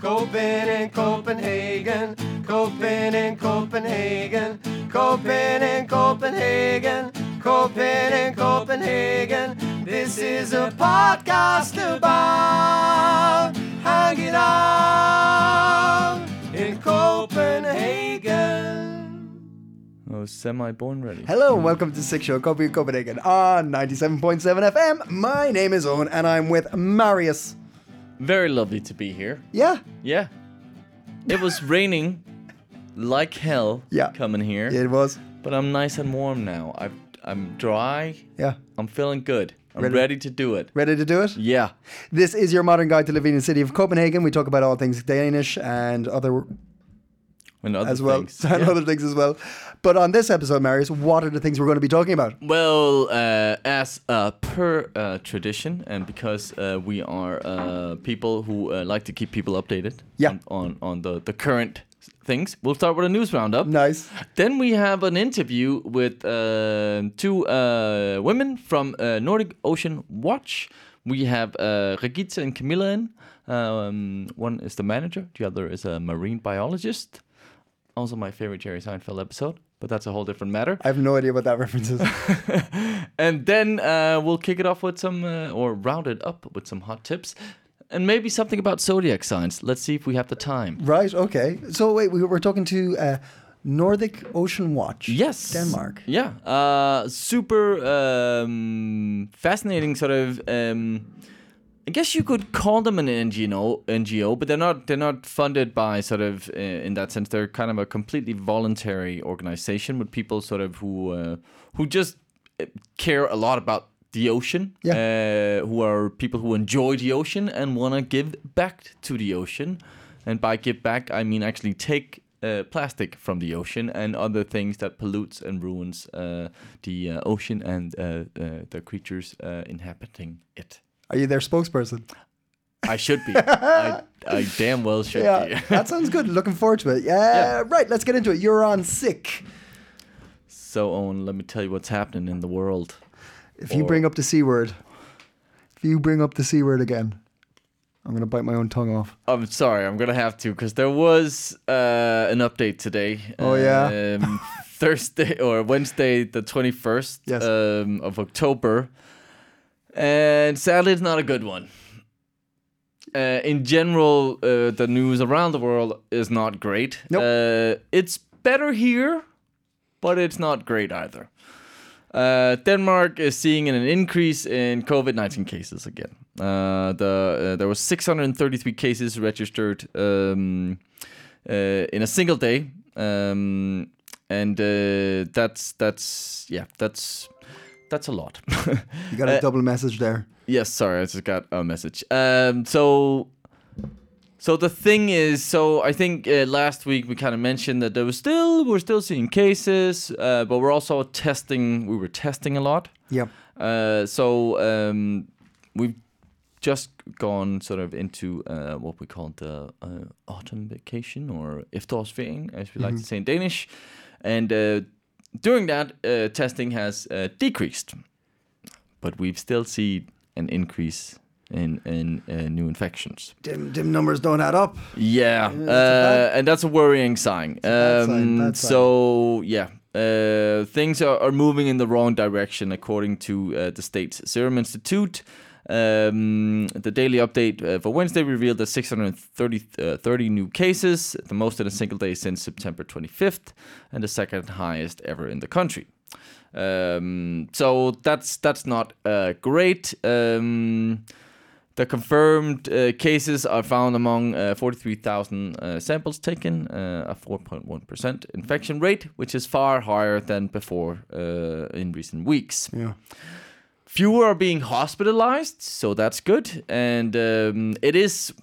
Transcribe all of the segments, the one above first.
Copenhagen, Copenhagen, Copenhagen, Copenhagen, Copenhagen, Copenhagen, Copenhagen, Copenhagen. This is a podcast about hanging out in Copenhagen. Oh, semi-born ready. Hello and welcome to Six Show Copy Copenhagen on 97.7 FM. My name is Owen and I'm with Marius. Very lovely to be here. Yeah, Yeah. It was raining like hell Yeah. coming here. Yeah, it was. But I'm nice and warm now. I I'm dry. Yeah. I'm feeling good. I'm Ready- ready, to do it. Ready to do it? Yeah. This is your modern guide to living in the city of Copenhagen. We talk about all things Danish and other And other as well, things. and Yeah. other things as well. But on this episode, Marius, what are the things we're going to be talking about? Well, uh, as uh, per uh, tradition, and because uh, we are uh, people who uh, like to keep people updated Yeah. on, on, on the, the current things, we'll start with a news roundup. Nice. Then we have an interview with uh, two uh, women from uh, Nordic Ocean Watch. We have uh, Regitze and Camilla in. Um, one is the manager, the other is a marine biologist. Also, my favorite Jerry Seinfeld episode, but that's a whole different matter. I have no idea what that reference is. And then uh, we'll kick it off with some, uh, or round it up with some hot tips, and maybe something about zodiac signs. Let's see if we have the time. right, okay. So, wait, we were talking to uh, Nordic Ocean Watch. Yes. Denmark. Yeah. Uh, super um, fascinating sort of. Um, I guess you could call them an NGO, NGO, but they're not. They're not funded by sort of uh, in that sense. They're kind of a completely voluntary organization with people sort of who uh, who just uh, care a lot about the ocean. Uh, who are people who enjoy the ocean and want to give back to the ocean. And by give back, I mean actually take uh, plastic from the ocean and other things that pollutes and ruins uh, the uh, ocean and uh, uh, the creatures uh, inhabiting it. Are you their spokesperson? I should be. I, I damn well should Yeah, be. that sounds good. Looking forward to it. Yeah, right. Let's get into it. You're on sick. so, Owen, let me tell you what's happening in the world. If you bring up the c word, if you bring up the c word again, I'm gonna bite my own tongue off. I'm sorry, I'm gonna have to because there was uh, an update today. Oh, yeah? um, Thursday or Wednesday, the 21st Yes. um, of October, and sadly, it's not a good one. Uh, in general, uh, the news around the world is not great. Nope. Uh, it's better here, but it's not great either. Uh, Denmark is seeing an increase in COVID nineteen cases again. Uh, the uh, there was 633 cases registered um, uh, in a single day, um, and uh, that's that's yeah that's that's a lot. You got a Uh, double message there. Yes, sorry, I just got a message. Um, so, so the thing is, so I think uh, last week we kind of mentioned that there was still we're still seeing cases, uh, but we're also testing. We were testing a lot. Yeah. Uh, so um, we've just gone sort of into uh, what we call the uh, autumn vacation or efterårsferien, as we like to say in Danish, and uh, during that uh, testing has uh, decreased, but we've still seen an increase in in uh, new infections. Dim, dim numbers don't add up. Yeah, that's bad- uh, and that's a worrying sign. bad sign, Um, bad sign. so yeah, uh, things are, are moving in the wrong direction according to uh, the state's Serum Institute. Um, the daily update uh, for Wednesday revealed that 630 uh, 30 new cases, the most in a single day since September 25th, and the second highest ever in the country. Um, so that's that's not uh, great. Um, the confirmed uh, cases are found among uh, 43,000 uh, samples taken, uh, a 4.1% infection rate, which is far higher than before uh, in recent weeks. Yeah. Fewer are being hospitalized, so that's good. And um, it is.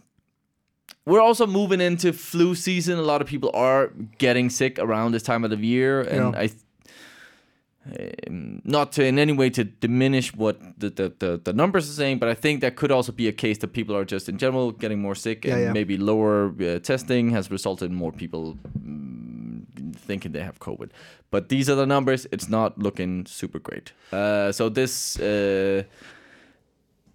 We're also moving into flu season. A lot of people are getting sick around this time of the year, and Yeah. I um, not to in any way to diminish what the, the, the, the numbers are saying, but I think that could also be a case that people are just in general getting more sick, and yeah. maybe lower uh, testing has resulted in more people mm, thinking they have COVID. But these are the numbers; it's not looking super great. Uh, so this. Uh,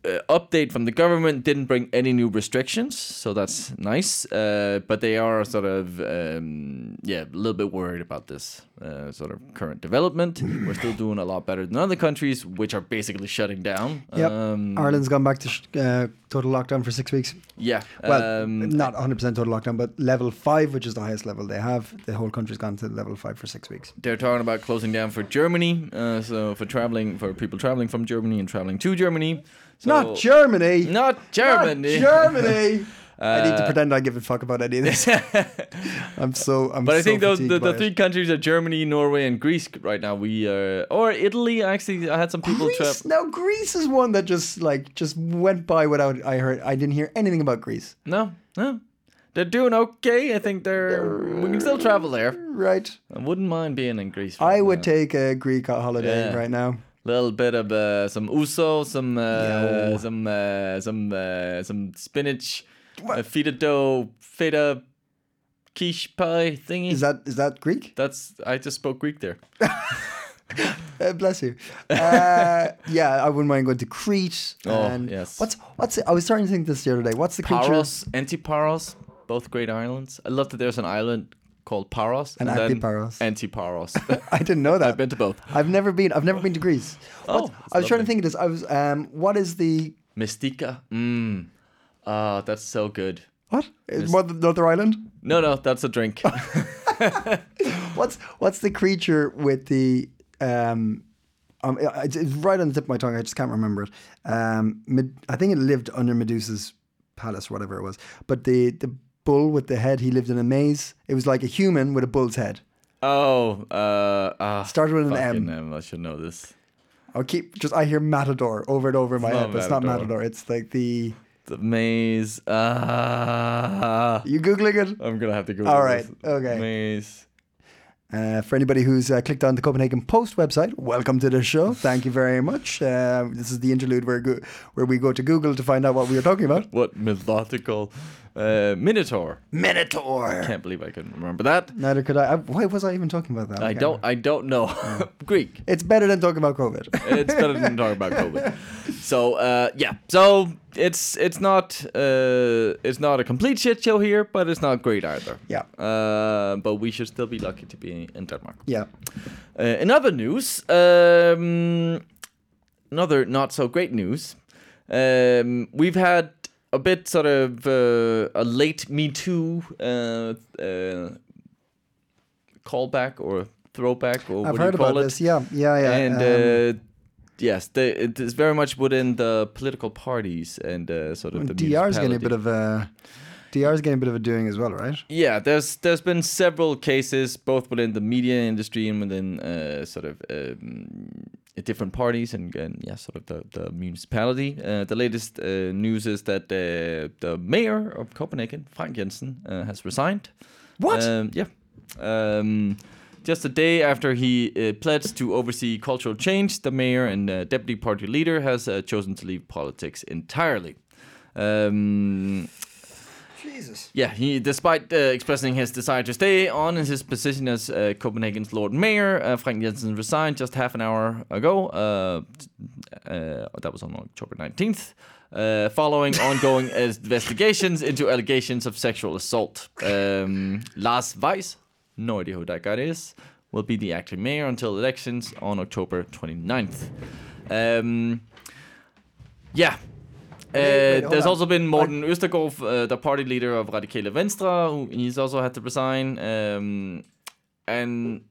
uh, update from the government didn't bring any new restrictions, so that's nice. Uh, but they are sort of, um, yeah, a little bit worried about this uh, sort of current development. We're still doing a lot better than other countries, which are basically shutting down. Yep. Um, Ireland's gone back to sh- uh, total lockdown for six weeks. yeah. Well, um, not 100% total lockdown, but level five, which is the highest level they have. The whole country's gone to level five for six weeks. they're talking about closing down for Germany. Uh, so for traveling, for people traveling from Germany and traveling to Germany. So, Not Germany. Not Germany. Not Germany. I need to Uh, pretend I give a fuck about any of this. I'm so. I'm But I so think those the, the three countries are Germany, Norway, and Greece right now. We uh, or Italy. Actually, I had some people Greece. tra- Now Greece is one that just like just went by without. I heard. I didn't hear anything about Greece. No, no, they're doing okay. I think they're. We can still travel there. Right. I wouldn't mind being in Greece. I right would take a Greek holiday Yeah. right now. Little bit of uh, some ouzo, some uh, some uh, some uh, some spinach, uh, feta dough, feta quiche pie thingy. Is that is that Greek? That's I just spoke Greek there. Uh, bless you. Uh, yeah, I wouldn't mind going to Crete. Oh, and yes. What's what's it? I was starting to think this the other day. What's the creature? Paros, Antiparos, both great islands. I love that there's an island called Paros And then Antiparos. Antiparos. I didn't know that. I've been to both. I've never been. I've never been to Greece. Oh, What- it's I was trying to think of this. I was. Um, what is the Mystica. Mmm. Ah, that's so good. what? Is than another island? No, no, that's a drink. What's what's the creature with the um, um it's, it's right on the tip of my tongue. I just can't remember it. Um, I think it lived under Medusa's palace, whatever it was. But the the bull with the head, he lived in a maze. It was like a human with a bull's head. oh, uh, ah, Started with an M. M. I should know this. I'll keep just. I hear Matador over and over in my head, but it's not Matador. It's like the. The maze. Ah, You googling it? I'm gonna have to go. All right, okay. Maze. Uh, for anybody who's uh, clicked on the Copenhagen Post website, welcome to the show. Thank you very much. Uh, this is the interlude where go- where we go to Google to find out what we are talking about. What mythological uh, minotaur? Minotaur. Can't believe I couldn't remember that. Neither could I. I. Why was I even talking about that? I can't don't. I don't know Greek. It's better than talking about COVID. It's better than talking about COVID. So uh, yeah, so it's it's not uh, it's not a complete shit show here, but it's not great either. Yeah. Uh, but we should still be lucky to be in Denmark. yeah. Uh, in other news, um, another not so great news. Um, we've had a bit sort of uh, a late Me Too uh, uh, callback or throwback or I've what heard do you call about it? this. Yeah. Yeah. Yeah. and um, uh, yes, the, it is very much within the political parties and uh, sort of the DR is getting a bit of a. DR is getting a bit of a doing as well, right? Yeah, there's there's been several cases both within the media industry and within uh, sort of um, different parties and, and yeah, sort of the the municipality. Uh, the latest uh, news is that uh, the mayor of Copenhagen, Frank Jensen, uh, has resigned. What? Um, yeah. Um, just a day after he uh, pledged to oversee cultural change, the mayor and uh, deputy party leader has uh, chosen to leave politics entirely. Um, Jesus. yeah, he, despite uh, expressing his desire to stay on in his position as uh, Copenhagen's Lord Mayor, uh, Frank Jensen resigned just half an hour ago. Uh, uh, that was on October 19th. Uh, following ongoing investigations into allegations of sexual assault. Um, Lars Weiss, no idea who that guy is, will be the acting mayor until elections on October 29th. Um, yeah. Wait, there's on. also been Morten Østergaard, uh, the party leader of Radikale Venstre, who he's also had to resign. Um, and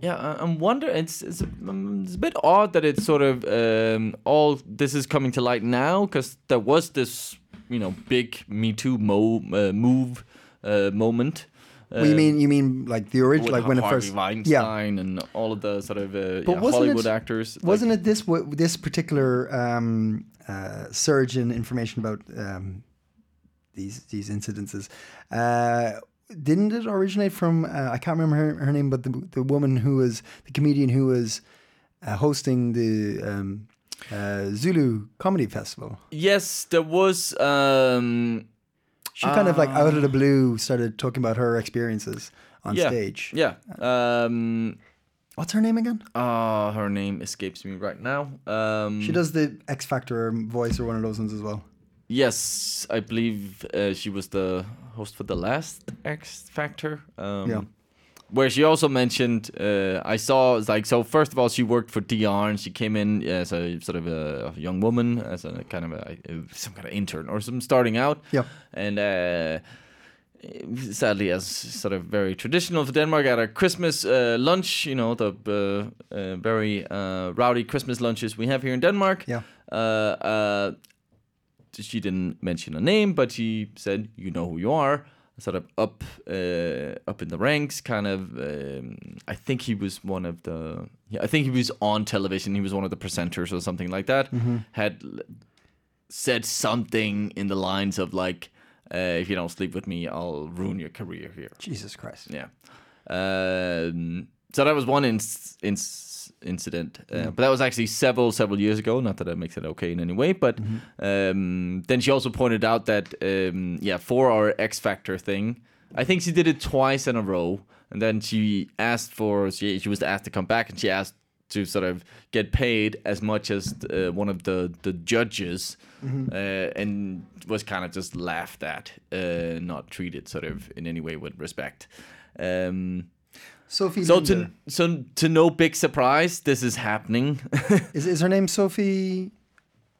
yeah, I, I'm wondering. It's it's a, um, it's a bit odd that it's sort of um, all this is coming to light now because there was this you know big Me Too mo- uh, move uh, moment. Well, you uh, mean you mean like the original, like when it first? Weinstein and all of the sort of uh, yeah, Hollywood it- actors. Wasn't it this w- this particular um, uh, surge in information about um, these these incidences? Uh, didn't it originate from? Uh, I can't remember her, her name, but the the woman who was the comedian who was uh, hosting the um, uh, Zulu Comedy Festival. Yes, there was. Um, She kind of like out of the blue started talking about her experiences on yeah, stage. Yeah. Um, What's her name again? Uh, her name escapes me right now. Um, She does the X Factor voice or one of those ones as well. Yes, I believe uh, she was the host for the last X Factor. Um, Yeah. Where she also mentioned, uh, I saw like so. First of all, she worked for DR, and she came in as a sort of a, a young woman, as a kind of a, some kind of intern or some starting out. Yeah. And uh, sadly, as sort of very traditional for Denmark, at a Christmas uh, lunch, you know, the uh, uh, very uh, rowdy Christmas lunches we have here in Denmark. Yeah. Uh, uh, she didn't mention a name, but she said, "You know who you are." Sort of up, uh, up in the ranks. Kind of. Um, I think he was one of the. Yeah, I think he was on television. He was one of the presenters or something like that. Had said something in the lines of like, uh, "If you don't sleep with me, I'll ruin your career here." Jesus Christ. Yeah. Um, so that was one ins- incident, uh, but that was actually several several years ago. Not that that makes it okay in any way, but um, then she also pointed out that um, yeah, for our X Factor thing, I think she did it twice in a row, and then she asked for she she was asked to come back, and she asked to sort of get paid as much as uh, one of the the judges, uh, and was kind of just laughed at, uh, not treated sort of in any way with respect. Um, Sophie. so to so to no big surprise, this is happening. is is her name Sophie?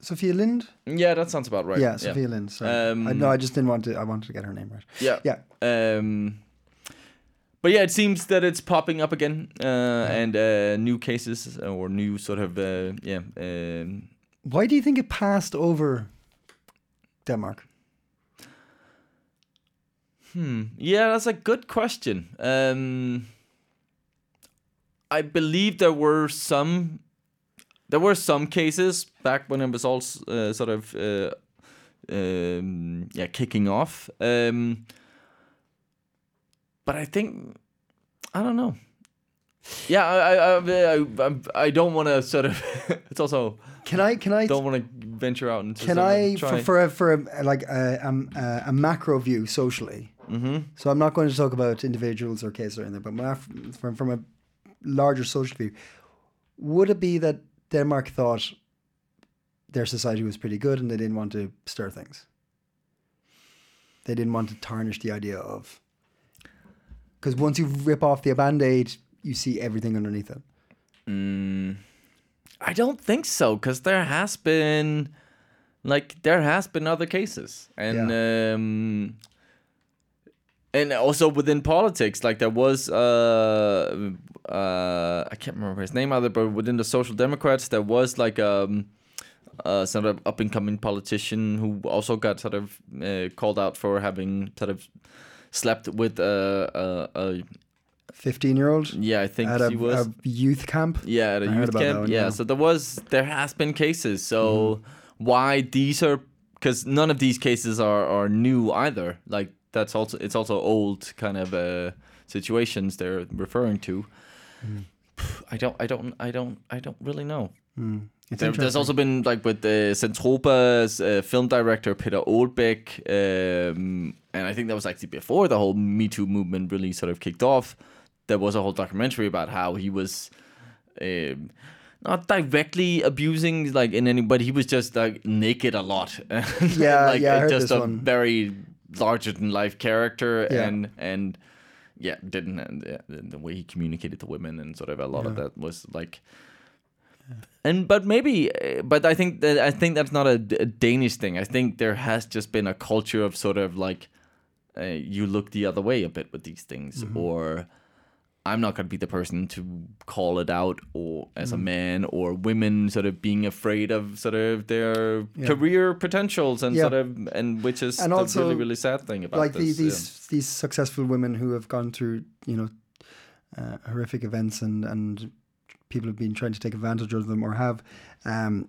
Sofie Linde? yeah, that sounds about right. Yeah, Sofie Linde. Sorry. Um, I, no, I just didn't want to. I wanted to get her name right. Yeah. Yeah. Um, but yeah, it seems that it's popping up again, uh, and uh, new cases or new sort of uh, yeah. Um, Why do you think it passed over Denmark? hmm. Yeah, that's a good question. Um, I believe there were some. There were some cases back when it was all uh, sort of uh, um, yeah kicking off. Um, but I think I don't know. Yeah, I I I, I, I don't want to sort of. it's also Can I? Can I? don't want to venture out into. Can I, for, for a, for a, like a, um, a, a macro view socially? Mhm. So I'm not going to talk about individuals or cases or anything, but from from a larger social view, would it be that Denmark thought their society was pretty good and they didn't want to stir things? They didn't want to tarnish the idea of. Because once you rip off the band aid, you see everything underneath it. Mm, I don't think so, because there has been, like, there has been other cases, and um, and also within politics, like there was, uh, uh, I can't remember his name either, but within the Social Democrats, there was like um, a sort of up and coming politician who also got sort of uh, called out for having sort of slept with a, a, a 15 year old yeah, I think at a, was. a youth camp. Yeah, at a I youth camp. one, yeah. yeah. So there was there has been cases. So why these are because none of these cases are are new either. Like that's also it's also old kind of uh, situations they're referring to. Mm. I don't I don't I don't I don't really know. It's There, there's also been like with the Zentropa's uh, film director Peter Aalbæk, um, and I think that was actually before the whole Me Too movement really sort of kicked off. There was a whole documentary about how he was um, not directly abusing like in any, but he was just like naked a lot. Yeah, like yeah, I uh, heard just this a one. very larger than life character, Yeah. and and yeah, didn't and yeah, the, the way he communicated to women and sort of a lot of that was like and but maybe uh, but i think that i think that's not a, a danish thing. I think there has just been a culture of sort of like uh, you look the other way a bit with these things or i'm not going to be the person to call it out or as a man or women sort of being afraid of sort of their Yeah. career potentials and Yeah. sort of and which is And the also, really really sad thing about like the, this these these successful women who have gone through you know uh, horrific events and and people have been trying to take advantage of them or have um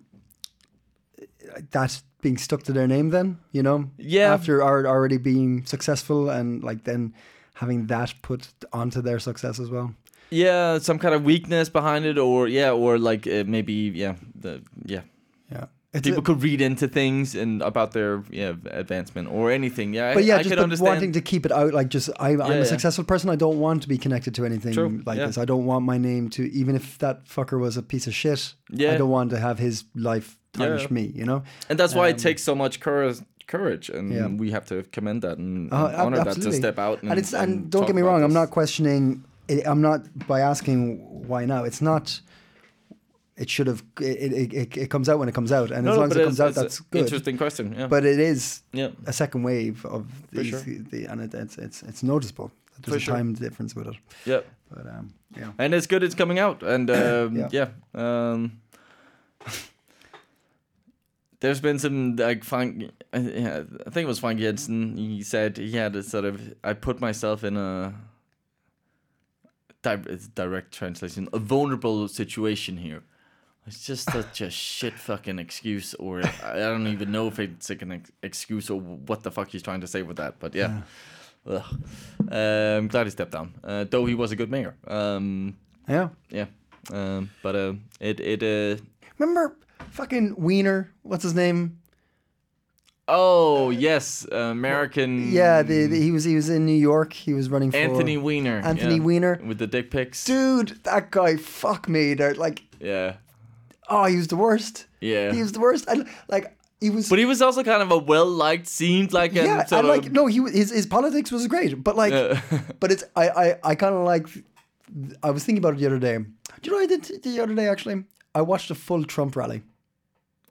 that being stuck to their name then you know Yeah. after already being successful and like then having that put onto their success as well yeah some kind of weakness behind it or yeah or like uh, maybe yeah the yeah yeah It's people a- could read into things and about their yeah advancement or anything. Yeah, But yeah, I just could but wanting to keep it out, like just I, I'm Yeah, a yeah. successful person. I don't want to be connected to anything True, like this. I don't want my name to, even if that fucker was a piece of shit. Yeah. I don't want to have his life tarnish me. You know. and that's why it takes so much courage. Courage, and Yeah. we have to commend that and, Uh, and honor that to step out. And, And it's and, don't get me wrong. I'm not questioning. it- I'm not by asking why now. It's not. It should have. It, it, it, it comes out when it comes out, and No, as no, long as it comes out, that's good. Interesting question. Yeah, But it is yeah, a second wave of these, sure. the, and it, it's it's it's noticeable. There's For a sure. time difference with it. yeah. But um, yeah. and it's good it's coming out and um, Yeah. yeah, um there's been some like Frank I, yeah, I think it was Frank Jensen he said he had a sort of I put myself in a di- direct translation a vulnerable situation here it's just such a shit fucking excuse or I don't even know if it's like an ex- excuse or what the fuck he's trying to say with that but yeah, Ugh. Uh, I'm glad he stepped down uh, though he was a good mayor um Yeah. yeah. Um, but uh, it it uh. Remember fucking Weiner? What's his name? Oh yes, American. Yeah, the, the- he was he was in New York. He was running for Anthony Weiner. Anthony yeah. Weiner. with the dick pics. Dude, that guy, fuck me. They're like, Yeah, oh, he was the worst. yeah. He was the worst. And like, he was. but he was also kind of a well liked, seemed like yeah, and and of. like no, he his his politics was great, but like, Yeah. but it's I I I kind of like. I was thinking about it the other day. Do you know what I did the other day? Actually, I watched a full Trump rally.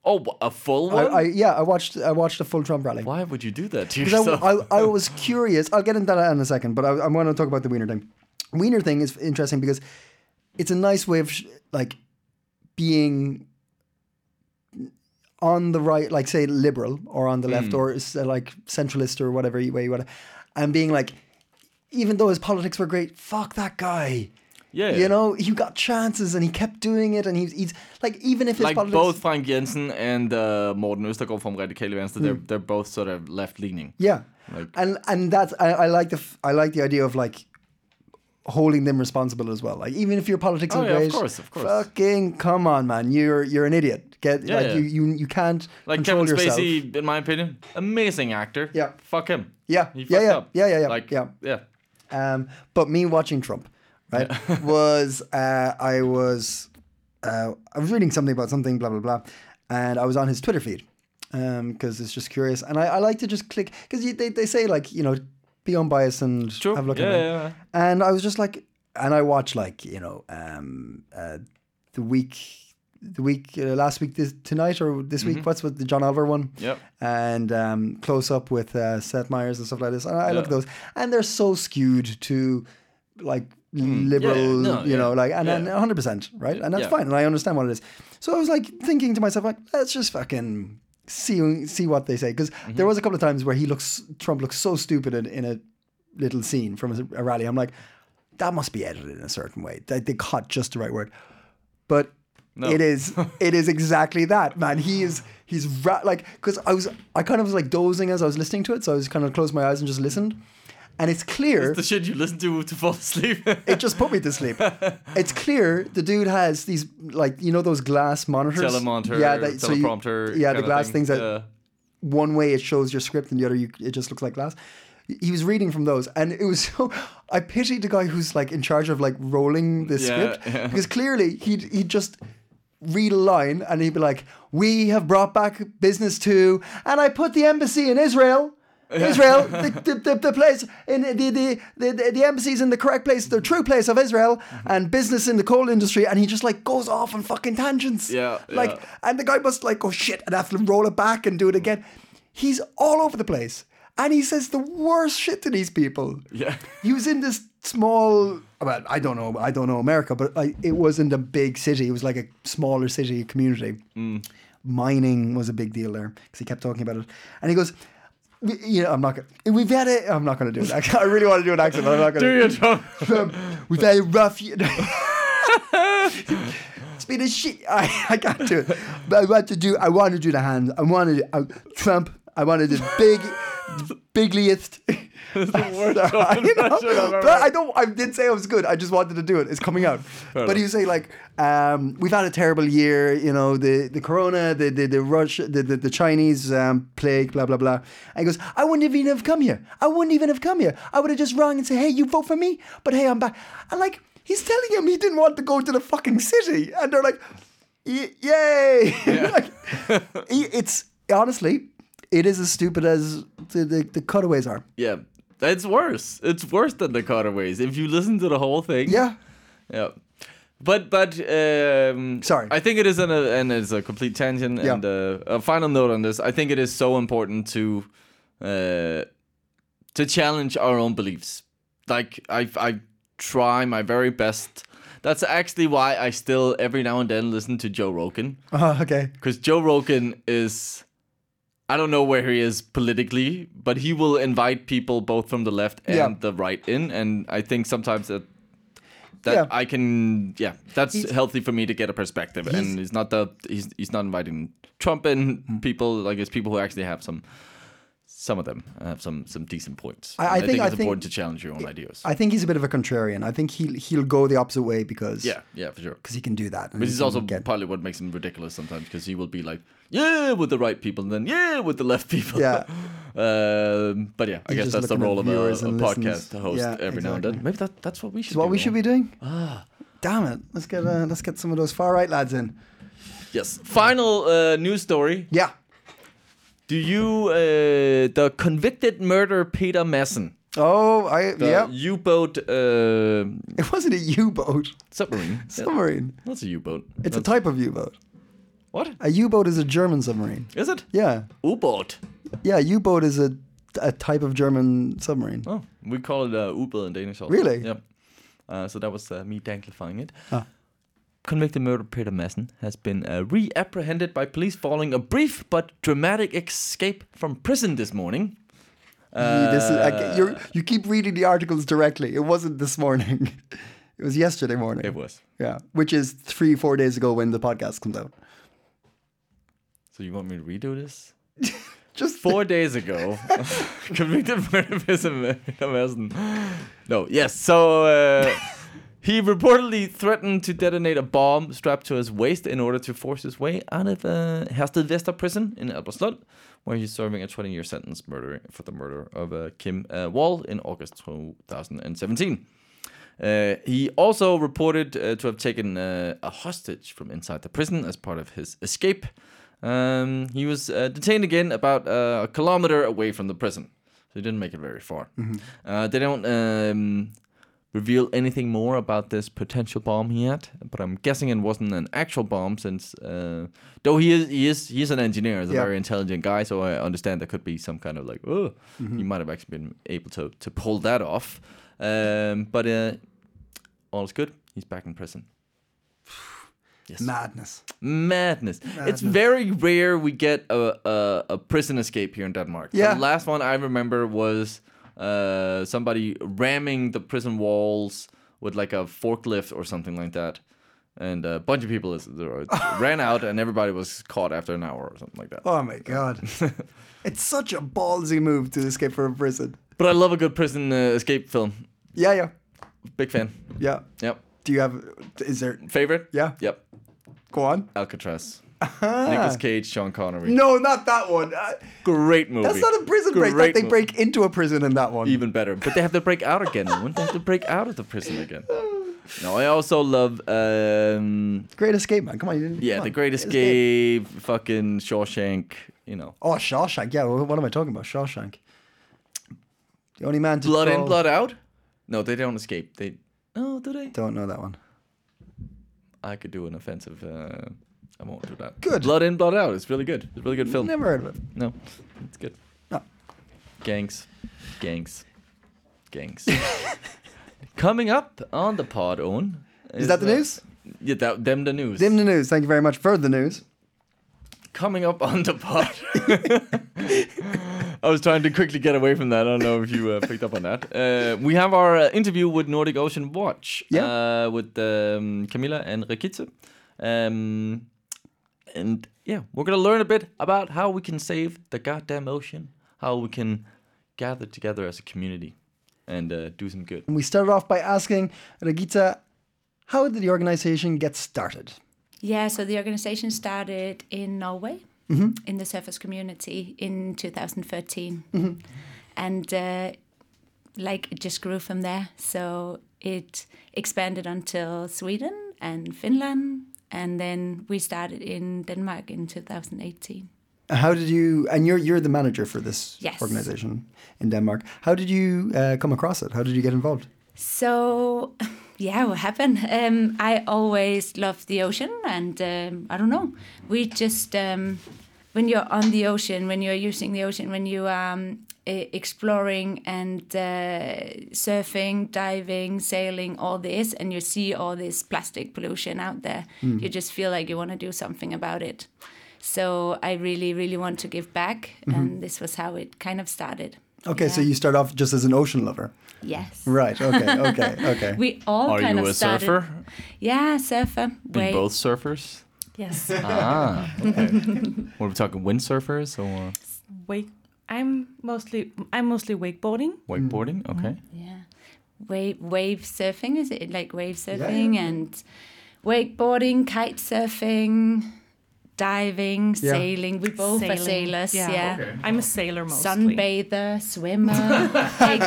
Oh, a full one. I yeah, I watched I watched a full Trump rally. Why would you do that to Because I, yourself? I, I was curious. I'll get into that in a second, but I, I'm going to talk about the Weiner thing. Weiner thing is interesting because it's a nice way of sh- like being on the right, like say liberal, or on the left, Hmm. or uh, like centralist, or whatever you- way you want to, and being like, even though his politics were great, fuck that guy. Yeah, You know, he got chances and he kept doing it, and he's, he's like, even if his like politics, both Frank Jensen and uh, Morten Østergaard from Radikale Venstre, they're Hmm. they're both sort of left leaning. Yeah, Like- and and that's I, I like the f- I like the idea of like holding them responsible as well. Like even if your politics Oh, are yeah, of course, of course. Fucking come on, man! You're you're an idiot. Get Yeah, like yeah. you you you can't Like control Kevin yourself. Spacey, in my opinion, amazing actor. Yeah. fuck him. Yeah, He yeah, fucked yeah, up. yeah, yeah, yeah, Like, yeah. yeah. Um, but me watching Trump, right, was uh, I was uh, I was reading something about something, blah blah blah, and I was on his Twitter feed because it's just curious, and I, I like to just click because they they say like you know be unbiased and Sure. have a look yeah, at it. yeah, yeah. And I was just like, and I watched like you know um, uh, the week, the week uh, last week this tonight or this week. What's with the John Oliver one? Yep. And um, close up with uh, Seth Meyers and stuff like this. And I look at those, and they're so skewed to like liberal, Hmm. no, you yeah. know, like and Yeah. 100 percent right, and that's Yeah. fine, and I understand what it is. So I was like thinking to myself, like, let's just fucking see see what they say, because Mm-hmm. there was a couple of times where he looks Trump looks so stupid in, in a little scene from a, a rally. I'm like, that must be edited in a certain way. They, they caught just the right word. But No. it is it is exactly that, man. He is he's ra- like because I was I kind of was like dozing as I was listening to it, so I was kind of closed my eyes and just listened. And it's clear The shit you listen to to fall asleep. it just put me to sleep. It's clear the dude has these like you know those glass monitors. Telemonter, yeah, that, so you- yeah, the glass thing. things that Yeah. one way it shows your script and the other you, it just looks like glass. He was reading from those, and it was so. I pitied the guy who's like in charge of like rolling the Yeah, script yeah. because clearly he'd he'd just read a line and he'd be like, "We have brought back business to," and I put the embassy in Israel. Israel, the, the, the, the place in the, the the the embassy's in the correct place, the true place of Israel, Mm-hmm. and business in the coal industry, and he just like goes off on fucking tangents. Yeah, like yeah. and the guy must like go shit and have to roll it back and do it again. He's all over the place. And he says the worst shit to these people. Yeah. He was in this small well, I don't know, I don't know America, but I, it wasn't a big city. It was like a smaller city community. Mining was a big deal there because he kept talking about it. And he goes, "We- you know, I'm not gonna. We've had it. I'm not gonna do an accent. I really want to do an accent, but I'm not gonna. Do you Trump? Um, we've had a rough year. it's been a shit. I, I can't do it. But I want to do. I want to do the hands. I want to do uh, Trump. I want to do big, bigliest. I Trump know, impression I've ever but I don't. I did say it was good. I just wanted to do it. It's coming out. but you say like, um, we've had a terrible year. You know, the the corona, the the the Russia, the the, the Chinese um, plague, blah blah blah. And he goes, I wouldn't even have come here. I wouldn't even have come here. I would have just rung and say, hey, you vote for me. But hey, I'm back. And like, he's telling him he didn't want to go to the fucking city, and they're like, "Y- yay! like, he- it's honestly, it is as stupid as the the, the cutaways are. Yeah, it's worse. It's worse than the cutaways. If you listen to the whole thing. Yeah. Yeah. But but um, Sorry. I think it is an, a and it's a complete tangent. Yeah. And uh, a final note on this: I think it is so important to uh, to challenge our own beliefs. Like I I try my very best. That's actually why I still every now and then listen to Joe Rogan Uh, okay. because Joe Rogan is I don't know where he is politically, but he will invite people both from the left and Yeah. the right in, and I think sometimes that that Yeah. I can yeah that's He's- healthy for me to get a perspective, and He's- he's not the he's he's not inviting Trump in mm-hmm. people like it's people who actually have some. Some of them have some some decent points. I- I And think- it's I think- important to challenge your own ideas. I think he's a bit of a contrarian. I think he'll he'll go the opposite way because yeah, yeah, for sure. because he can do that. But he also get- partly what makes him ridiculous sometimes because he will be like, yeah, with the right people, and then yeah, with the left people. Yeah. um, but yeah, I He's guess that's the role of a, a podcast host Yeah, every now and then. Maybe that, that's what we should. Is what we should be doing. Ah, damn it! Let's get uh, let's get some of those far right lads in. Yes. Final uh, news story. Yeah. Do you uh, the convicted murderer Peter Madsen, Oh, I the yeah. U-boat uh, It wasn't a U-boat. submarine? Yeah, Submarine. That's a U-boat. It's a type of U-boat. what A U-boat is a German submarine. is it? Yeah. U-boat. Yeah, U-boat is a a type of German submarine. Oh, we call it uh, U-boat in Danish also. Really? Yep. Uh, so that was uh, me danglifying it. Ah. Convicted murderer Peter Madsen has been uh, re-apprehended by police following a brief but dramatic escape from prison this morning. You- this is, I, Uh, you're, you keep reading the articles directly. It wasn't this morning. it was yesterday morning. It was. Yeah, which is three, four days ago when the podcast comes out. So you want me to redo this? Just Four days ago, convicted murderer Peter Madsen. No, yes. So uh, he reportedly threatened to detonate a bomb strapped to his waist in order to force his way out of uh, Herstedvester prison in Albertslund, where he's serving a 20-year sentence murder for the murder of uh, Kim uh, Wall in August 2017. Uh, he also reported uh, to have taken uh, a hostage from inside the prison as part of his escape. Um, he was uh, detained again about uh, a kilometer away from the prison, so he didn't make it very far. Uh, they don't um, reveal anything more about this potential bomb he had, but I'm guessing it wasn't an actual bomb, since uh, though he is he is he's an engineer, he's a Yeah. very intelligent guy, so I understand there could be some kind of like, oh, he might have actually been able to to pull that off. Um, but uh, all is good. He's back in prison. Yes. madness. Madness. It's very rare we get a, a, a prison escape here in Denmark. Yeah. The last one I remember was uh, somebody ramming the prison walls with like a forklift or something like that. And a bunch of people is, ran out and everybody was caught after an hour or something like that. Oh my god. it's such a ballsy move to escape from a prison. But I love a good prison uh, escape film. Yeah, yeah, Big fan. yeah. Yep. Do you have? Is there? Favorite? Yeah. Yep. Go on. Alcatraz. Nicolas Cage, Sean Connery. No, not that one. Uh, Great movie. that's not a prison break. That Great they mo- break into a prison in that one. even better. But they have to break out again. Wouldn't they have to break out of the prison again? No, I also love um Great Escape, man. Come on. You didn't, yeah, come The on. Great Escape, fucking Shawshank, you know. Oh, Shawshank. Yeah. What, what am I talking about? Shawshank. The only man to Blood in, crawl- blood out? No, they don't escape. They Oh, do they? Don't know that one. I could do an offensive uh I won't do that. Good. Blood in, blood out. It's really good. It's a really good film. Never heard of it. No. It's good. No. Gangs. Gangs. Gangs. Coming up on the pod, Owen. Is that the news? Yeah, that, them the news. Dim the news. Thank you very much for the news. Coming up on the pod. I was trying to quickly get away from that. I don't know if you uh, picked up on that. Uh, we have our uh, interview with Nordic Ocean Watch. Yeah. Uh, with um, Camilla and Regitze. Um, and yeah, we're going to learn a bit about how we can save the goddamn ocean, how we can gather together as a community and uh, do some good. And we started off by asking Regitze, how did the organization get started? Yeah, so the organization started in Norway in the surfers community in 2013. And uh, like it just grew from there. So it expanded until Sweden and Finland. And then we started in Denmark in 2018. How did you? And you're you're the manager for this Yes. organization in Denmark. How did you uh, come across it? How did you get involved? So, yeah, what happened? Um, I always loved the ocean, and um, I don't know. We just um, when you're on the ocean, when you're using the ocean, when you are um, exploring and uh, surfing, diving, sailing, all this, and you see all this plastic pollution out there, you just feel like you want to do something about it. So I really, really want to give back, and this was how it kind of started. Okay, so you start off just as an ocean lover, Yes. right? Okay, okay, okay. We all Are kind you of a started. surfer? Yeah, surfer. Are Wait. both surfers? Yes. ah, okay. what are we talking? Windsurfers or Wake. I'm mostly I'm mostly wakeboarding. wakeboarding? Mm. Okay. Mm. Yeah. Wave wave surfing is it like wave surfing and wakeboarding, kite surfing, diving, Yeah. sailing. We both are sailors. Yeah. I'm a sailor mostly. Sunbather, swimmer, like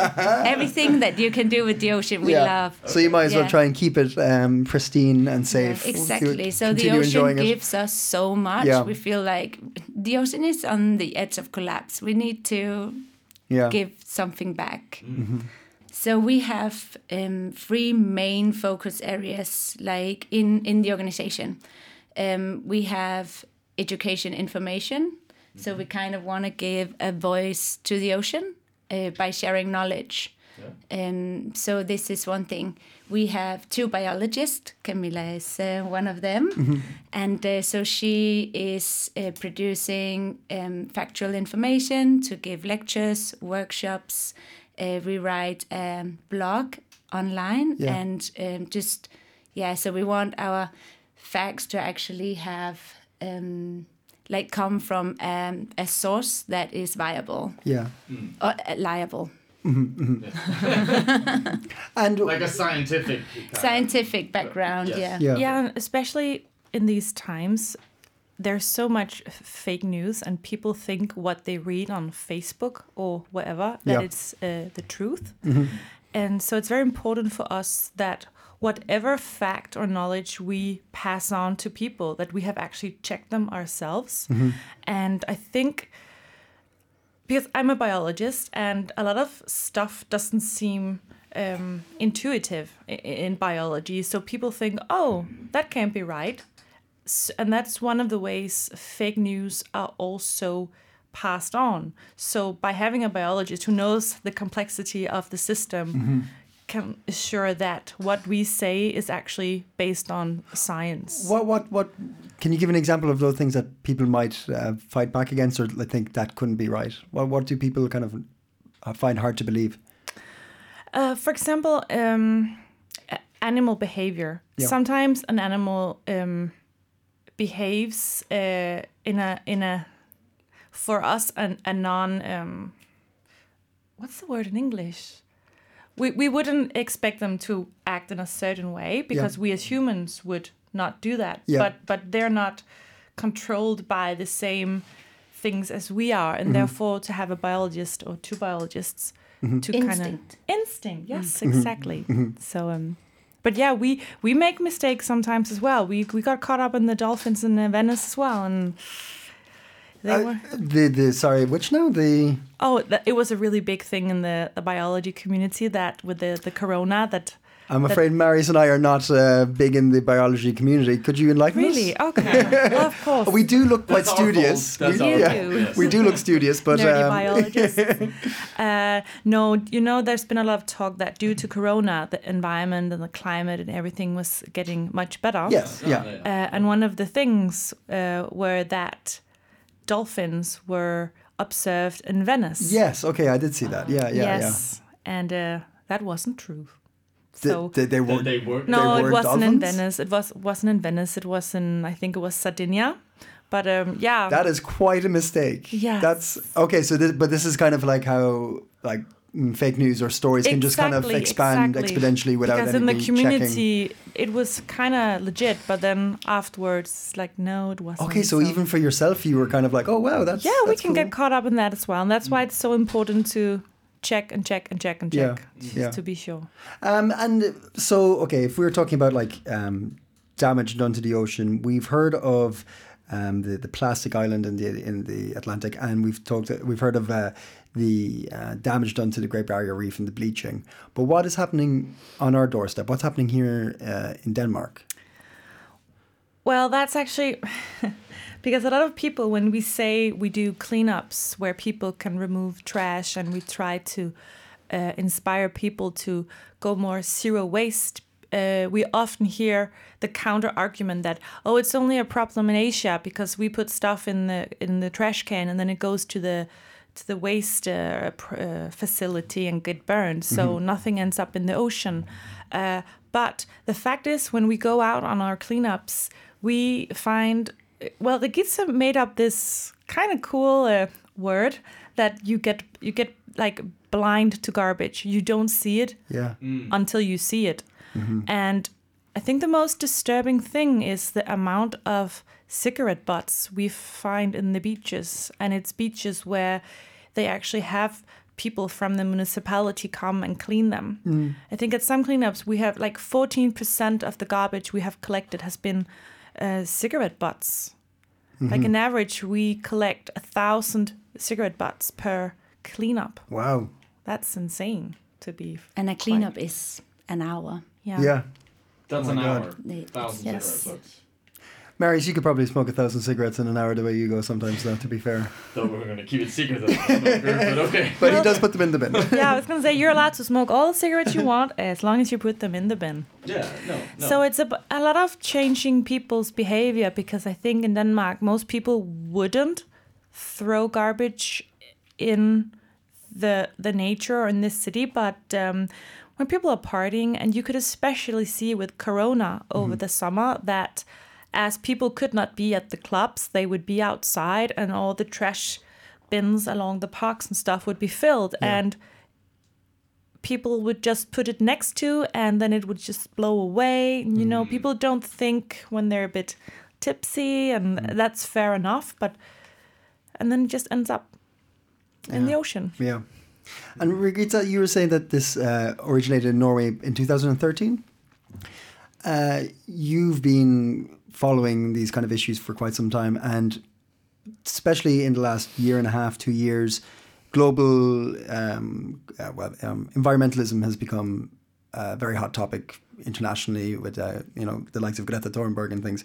everything that you can do with the ocean, we love. So you might as well try and keep it um, pristine and safe. Exactly. So the ocean enjoying it. gives us so much. Yeah. We feel like the ocean is on the edge of collapse. We need to Yeah. give something back. So we have um, three main focus areas, like in in the organization. Um, we have education information. So we kind of want to give a voice to the ocean uh, by sharing knowledge. Um, so this is one thing. We have two biologists. Camilla is uh, one of them, and uh, so she is uh, producing um, factual information to give lectures, workshops. Uh, we write a blog online, Yeah. and um, just yeah. So we want our facts to actually have um, like come from um, a source that is viable Yeah. or uh, liable. And like a scientific. scientific background yeah yeah. Yeah, especially in these times, there's so much fake news, and people think what they read on Facebook or whatever that Yeah. it's uh, the truth. And so it's very important for us that whatever fact or knowledge we pass on to people, that we have actually checked them ourselves. And I think because I'm a biologist and a lot of stuff doesn't seem um, intuitive in, in biology. So people think, oh, that can't be right. And that's one of the ways fake news are also passed on. So by having a biologist who knows the complexity of the system, can assure that what we say is actually based on science. What what what? Can you give an example of those things that people might uh, fight back against, or think that couldn't be right? What what do people kind of uh, find hard to believe? Uh, for example, um, animal behavior. Yeah. Sometimes an animal um, behaves uh, in a in a for us an, a non um, what's the word in English? We we wouldn't expect them to act in a certain way because we as humans would not do that. Yeah. But but they're not controlled by the same things as we are, Mm-hmm. and therefore to have a biologist or two biologists to kind of Instinct. instinct yes Mm-hmm. exactly so um but yeah we we make mistakes sometimes as well we we got caught up in the dolphins in venice as well and they Uh, were the the sorry, which now the oh th- it was a really big thing in the the biology community that with the the corona that I'm afraid Marius and I are not uh, big in the biology community. Could you enlighten really us? okay well, of course We do look quite That's studious. fault. That's we, our yeah, fault. we do look studious, but nerdy um, biologists. uh, no, you know, there's been a lot of talk that due to Corona, the environment and the climate and everything was getting much better. yes, yeah, Uh, and one of the things uh, were that dolphins were observed in Venice. yes. Okay, I did see that. Yeah, yeah, yes. And uh, that wasn't true. yeah. So They, they, they were. they were. no, they it weren't wasn't in? Venice. It was wasn't in Venice. It was in I think it was Sardinia, But um, yeah, That is quite a mistake. Yes. That's okay. So, this, but this is kind of like how like mm, fake news or stories can just kind of expand exactly. exponentially without because in the anybody checking. It was kind of legit, but then afterwards, like no, it wasn't. Okay, so, even for yourself, you were kind of like, oh wow, that's yeah, we can cool. get caught up in that as well, and that's why it's so important to check and check and check and Yeah, check just yeah. to be sure. Um, and so, okay, if we were talking about like um, damage done to the ocean, we've heard of um, the the plastic island in the in the Atlantic, and we've talked we've heard of uh, the uh, damage done to the Great Barrier Reef and the bleaching. But what is happening on our doorstep? What's happening here uh, in Denmark? Well, that's actually because a lot of people, when we say we do cleanups where people can remove trash and we try to uh, inspire people to go more zero waste, uh, we often hear the counter argument that oh, it's only a problem in Asia because we put stuff in the in the trash can and then it goes to the to the waste uh, pr- uh, facility and get burned, so nothing ends up in the ocean. Uh, but the fact is, when we go out on our cleanups, we find well, the kids have made up this kind of cool uh, word that you get you get like blind to garbage. You don't see it Yeah, until you see it. And I think the most disturbing thing is the amount of cigarette butts we find in the beaches. And it's beaches where they actually have people from the municipality come and clean them. I think at some cleanups, we have like 14% of the garbage we have collected has been uh, cigarette butts. Like on average, we collect a thousand cigarette butts per cleanup. wow, That's insane to be. And a cleanup is an hour. Yeah. yeah. That's Oh an God. hour. They- Thousand yes. cigarette butts. Marius, you could probably smoke a thousand cigarettes in an hour the way you go sometimes. though, to be fair, Thought we're gonna keep it secret, though. but okay. but he does put them in the bin. yeah, I was gonna say you're allowed to smoke all the cigarettes you want as long as you put them in the bin. Yeah, no, no. So it's a, a lot of changing people's behavior because I think in Denmark most people wouldn't throw garbage in the the nature or in this city, but um, when people are partying, and you could especially see with Corona over the summer that as people could not be at the clubs, they would be outside, and all the trash bins along the parks and stuff would be filled, and people would just put it next to and then it would just blow away. You know, people don't think when they're a bit tipsy and that's fair enough, but and then it just ends up in the ocean. Yeah. And Regitze, you were saying that this uh, originated in Norway in 2013. Uh, you've been following these kind of issues for quite some time, and especially in the last year and a half, two years, global um, uh, well, um, environmentalism has become a very hot topic internationally with uh, you know the likes of Greta Thunberg and things.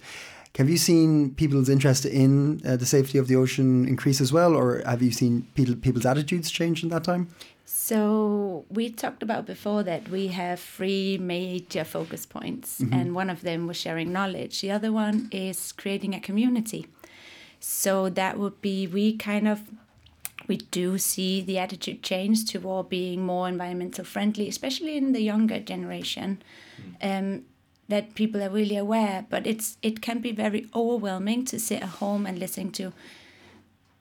Have you seen people's interest in uh, the safety of the ocean increase as well, or have you seen people, people's attitudes change in that time? So we talked about before that we have three major focus points, and one of them was sharing knowledge. The other one is creating a community. So that would be we kind of we do see the attitude change toward being more environmental friendly, especially in the younger generation. Um, that people are really aware, but it's it can be very overwhelming to sit at home and listen to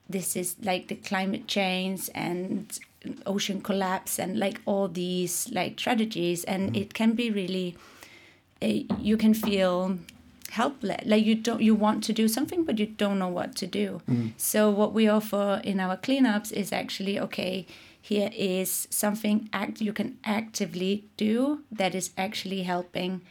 this is like the climate change and ocean collapse and like all these like tragedies. And it can be really uh, you can feel helpless. Like you don't you want to do something but you don't know what to do. So what we offer in our cleanups is actually okay here is something act you can actively do that is actually helping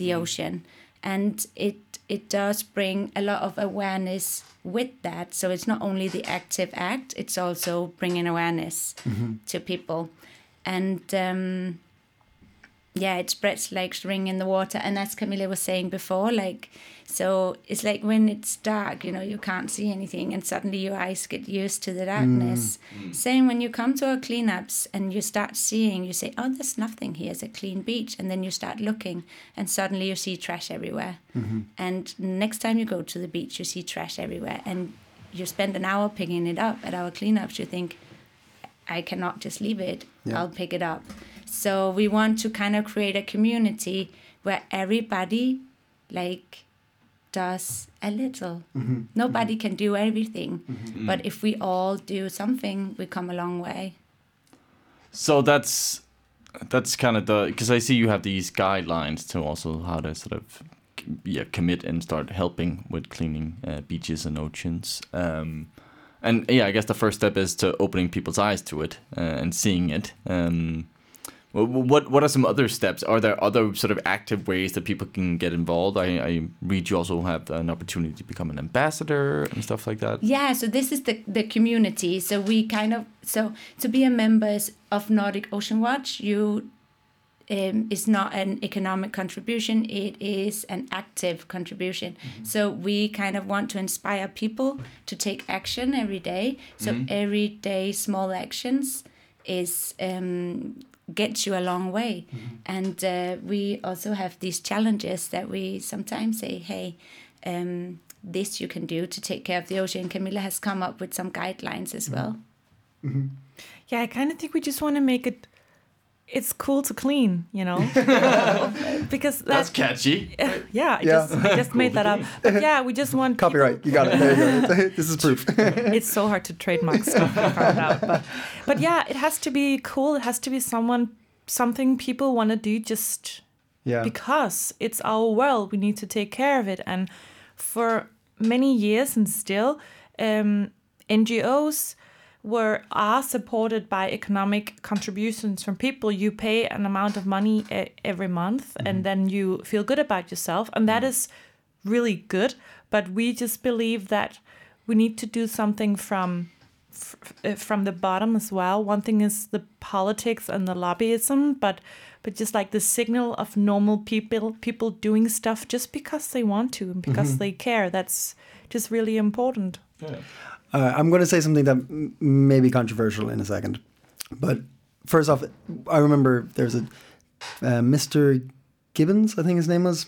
the ocean. And it it does bring a lot of awareness with that. So it's not only the active act it's also bringing awareness to people. And um yeah it spreads like string in the water. And as camilla was saying before like so it's like when it's dark you know you can't see anything and suddenly your eyes get used to the darkness. Mm. Mm. Same when you come to our cleanups and you start seeing you say oh there's nothing here. It's a clean beach. And then you start looking and suddenly you see trash everywhere. Mm-hmm. And next time you go to the beach you see trash everywhere. And you spend an hour picking it up at our cleanups you think I cannot just leave it. Yeah. I'll pick it up. So we want to kind of create a community where everybody like does a little. Nobody can do everything, but if we all do something, we come a long way. So that's that's kind of the because I see you have these guidelines to also how to sort of yeah commit and start helping with cleaning uh, beaches and oceans. Um, and yeah, I guess the first step is to opening people's eyes to it uh, and seeing it. Um, wh- wh- what what are some other steps? Are there other sort of active ways that people can get involved? I, I read you also have an opportunity to become an ambassador and stuff like that. Yeah, so this is the the community. So we kind of so to be a member of Nordic Ocean Watch, you um, is not an economic contribution; it is an active contribution. So we kind of want to inspire people to take action every day. So every day, small actions is um, gets you a long way. And uh, we also have these challenges that we sometimes say, hey. Um, this you can do to take care of the ocean. Camilla has come up with some guidelines as well. Yeah, I kind of think we just want to make it. It's cool to clean, you know, because That's that's catchy. yeah. I Yeah. just I just made that up. But yeah, we just want people- Copyright. You got it. There you go. this is proof. it's so hard to trademark stuff we found out but but yeah it has to be cool it has to be someone something people want to do just yeah. because it's our world we need to take care of it and for many years and still um, ngos were are supported by economic contributions from people you pay an amount of money every month and mm-hmm. then you feel good about yourself and that mm-hmm. is really good but we just believe that we need to do something from from the bottom as well. One thing is the politics and the lobbyism, but but just like the signal of normal people people doing stuff just because they want to and because mm-hmm. they care. That's just really important. Uh, I'm going to say something that m- may be controversial in a second, but first off, I remember there's a uh, Mr. Gibbons, I think his name was,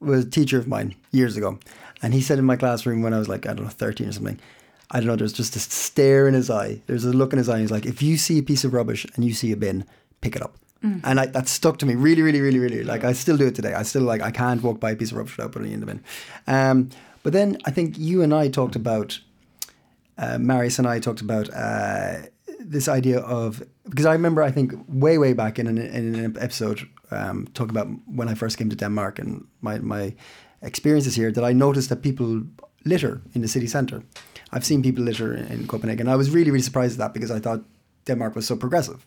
was a teacher of mine years ago, and he said in my classroom when I was like I don't know 13 or something, I don't know, there's just this stare in his eye. There's a look in his eye. He's like, if you see a piece of rubbish and you see a bin, pick it up. And I, that stuck to me really, really, really, really. Like I still do it today. I still like I can't walk by a piece of rubbish without putting it in the bin. Um, but then I think you and I talked about uh, Marius and I talked about uh, this idea of because I remember I think way way back in an, in an episode um, talking about when I first came to Denmark and my my experiences here that I noticed that people litter in the city centre. I've seen people litter in, in Copenhagen. I was really really surprised at that because I thought Denmark was so progressive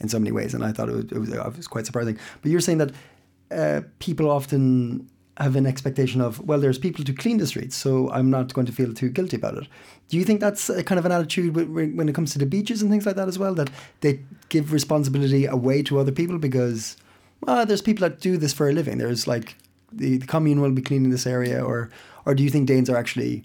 in so many ways, and I thought it was, it was, it was quite surprising. But you're saying that uh, people often have an expectation of well there's people to clean the streets so i'm not going to feel too guilty about it do you think that's kind of an attitude wh- wh- when it comes to the beaches and things like that as well that they give responsibility away to other people because well there's people that do this for a living there's like the, the commune will be cleaning this area or or do you think danes are actually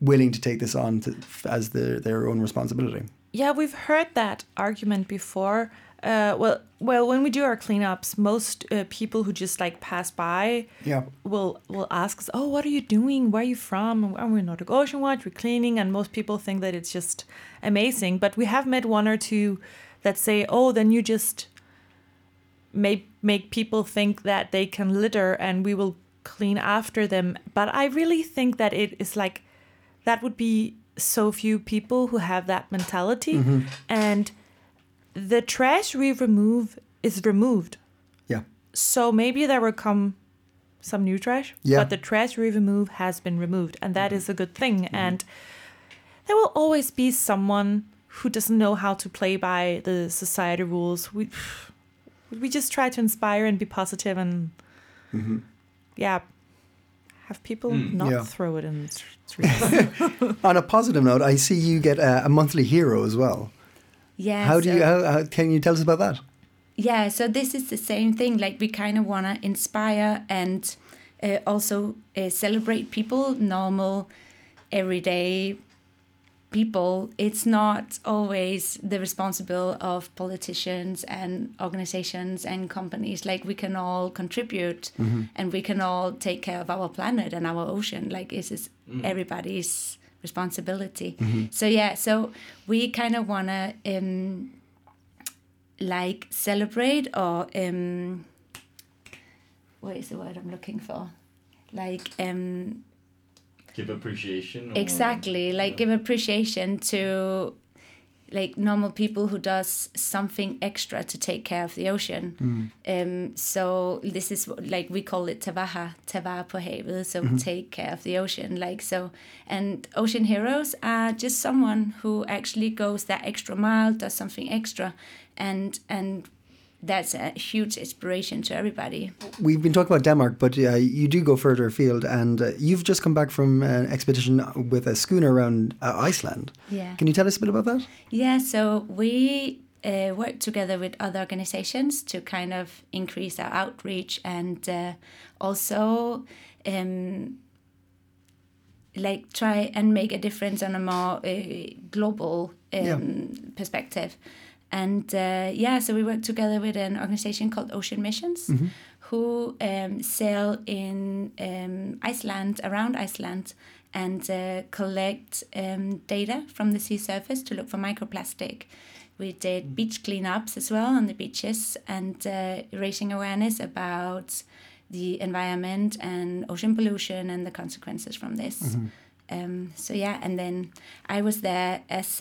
willing to take this on to, as their their own responsibility Yeah, we've heard that argument before. Uh, well, well, when we do our cleanups, most uh, people who just like pass by yeah will will ask us, "Oh, what are you doing? Where are you from?" And we're Nordic Ocean Watch. We're cleaning, and most people think that it's just amazing. But we have met one or two that say, "Oh, then you just make make people think that they can litter, and we will clean after them." But I really think that it is like that would be so few people who have that mentality, and the trash we remove is removed. yeah So maybe there will come some new trash, Yeah. but the trash we remove has been removed, and that is a good thing. Mm-hmm. And there will always be someone who doesn't know how to play by the society rules. We we just try to inspire and be positive and mm-hmm. yeah, have people mm. not Yeah. throw it in the streets. on a positive note i see you get a, a monthly hero as well Yeah. how do you how, how can you tell us about that Yeah, so this is the same thing. Like we kind of want to inspire and uh, also uh, celebrate people, normal, everyday people. It's not always the responsible of politicians and organizations and companies. Like we can all contribute and we can all take care of our planet and our ocean. Like this is everybody's responsibility. So yeah, so we kind of want to. Um, like celebrate or um what is the word I'm looking for? like um, Give appreciation. exactly like give appreciation to like normal people who does something extra to take care of the ocean. Um, so this is what- like we call it tavaha, tava på havet, so take care of the ocean. Like so, and ocean heroes are just someone who actually goes that extra mile, does something extra, and and that's a huge inspiration to everybody. We've been talking about Denmark, but uh, you do go further afield, and uh, you've just come back from an expedition with a schooner around uh, Iceland. Yeah. Can you tell us a bit about that? Yeah, so we uh, work together with other organizations to kind of increase our outreach and uh, also um, like try and make a difference on a more uh, global um, Yeah. perspective. And uh, yeah, so we work together with an organization called Ocean Missions, who um, sail in um, Iceland, around Iceland, and uh, collect um, data from the sea surface to look for microplastic. We did beach cleanups as well on the beaches and uh, raising awareness about the environment and ocean pollution and the consequences from this. Um, so yeah, and then I was there as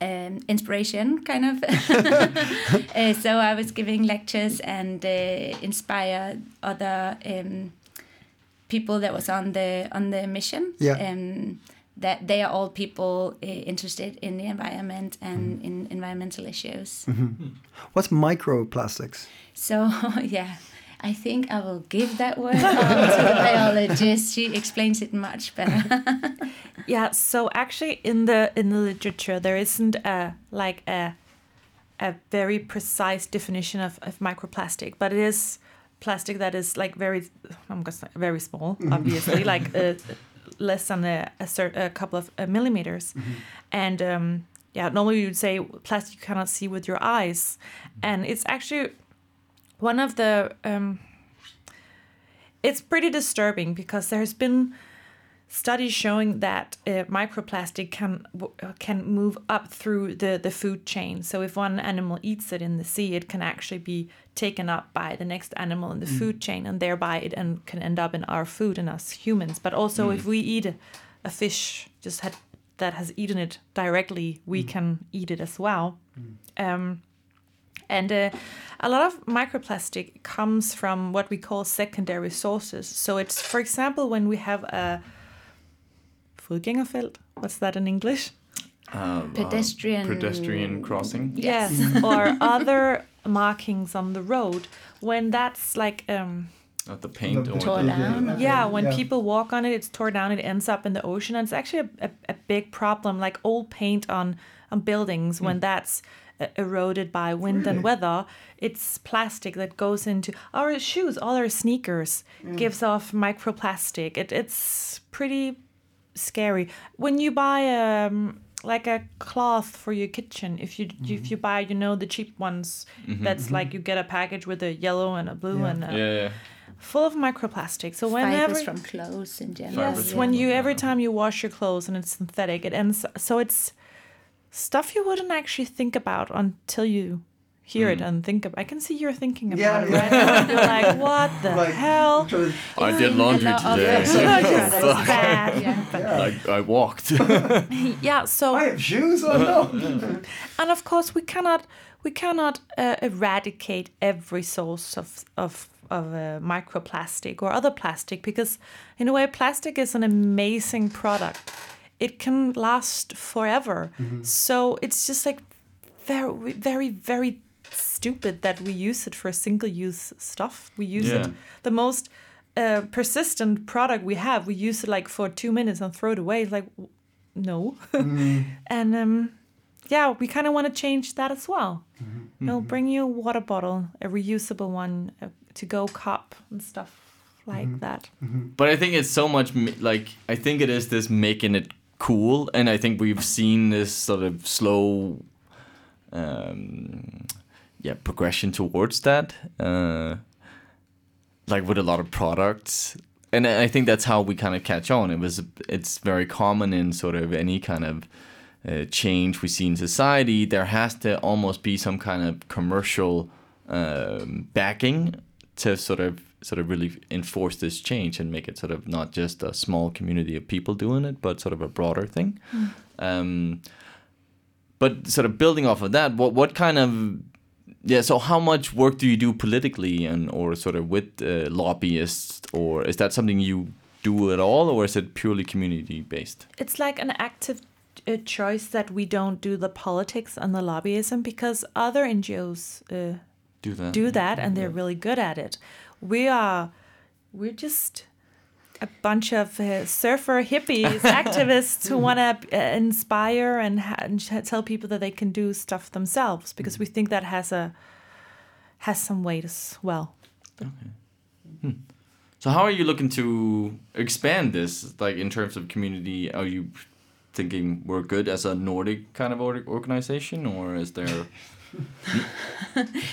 um, inspiration, kind of. uh, so I was giving lectures and uh, inspire other um, people that was on the on the mission. Yeah. Um, that they are all people uh, interested in the environment and in environmental issues. What's microplastics? So yeah, I think I will give that word on to the biologist. She explains it much better. Yeah, so actually in the in the literature there isn't a like a a very precise definition of, of microplastic, but it is plastic that is like very I'm gonna say very small, obviously, like uh, less than a a, cert, a couple of uh, millimeters, and um, yeah, normally you'd say plastic you cannot see with your eyes, and it's actually one of the um, it's pretty disturbing because there's been studies showing that uh, microplastic can can move up through the the food chain. So if one animal eats it in the sea, it can actually be taken up by the next animal in the food chain, and thereby it en- can end up in our food and us humans. But also, if we eat a, a fish just had, that has eaten it directly, we can eat it as well. Um, and uh, a lot of microplastic comes from what we call secondary sources. So it's, for example, when we have a fodgængerfelt. What's that in English? Um, Pedestrian- pedestrian crossing. Yes. or other markings on the road. When that's like, um, Not the paint The- or Tore the, down. yeah, when Yeah. people walk on it, it's tore down. It ends up in the ocean, and it's actually a, a, a big problem. Like old paint on on buildings, when that's eroded by wind and weather, it's plastic that goes into our shoes. All our sneakers mm. gives off microplastic. It, it's pretty scary when you buy um like a cloth for your kitchen if you if mm-hmm. you buy you know the cheap ones mm-hmm, that's mm-hmm. like you get a package with a yellow and a blue Yeah. and a, yeah, yeah. full of microplastic so whenever Fibers from clothes in general. Yes from when you every time you wash your clothes and it's synthetic it ends so it's stuff you wouldn't actually think about until you hear it and think about i can see you're thinking about Yeah, it yeah. right now you're like what the Like, hell I did laundry A of today. it. That's bad. I, I walked. yeah so I have shoes on. No. and of course we cannot we cannot uh, eradicate every source of of of uh, microplastic or other plastic because in a way plastic is an amazing product it can last forever. Mm-hmm. So it's just like very very very stupid that we use it for single use stuff. We use Yeah. it the most uh, persistent product we have. We use it like for two minutes and throw it away. It's like w- no. Mm-hmm. And um yeah, we kind of want to change that as well. Mm-hmm. We'll bring you a water bottle, a reusable one, uh, a to-go cup and stuff like that. But I think it's so much like I think it is this making it cool, and I think we've seen this sort of slow, um, yeah, progression towards that. Uh, like with a lot of products, and I think that's how we kind of catch on. It was it's very common in sort of any kind of uh, change we see in society. There has to almost be some kind of commercial um, backing to sort of sort of really enforce this change and make it sort of not just a small community of people doing it, but sort of a broader thing. Um, but sort of building off of that, what what kind of yeah? So how much work do you do politically and or sort of with uh, lobbyists, or is that something you do at all, or is it purely community based? It's like an active uh, choice that we don't do the politics and the lobbyism because other NGOs uh, Do that? do that and they're really good at it. We are, we're just a bunch of uh, surfer hippies, activists who want to uh, inspire and, ha- and sh- tell people that they can do stuff themselves because we think that has a has some weight as well. Okay. So how are you looking to expand this, like in terms of community? Are you thinking we're good as a Nordic kind of or- organization, or is there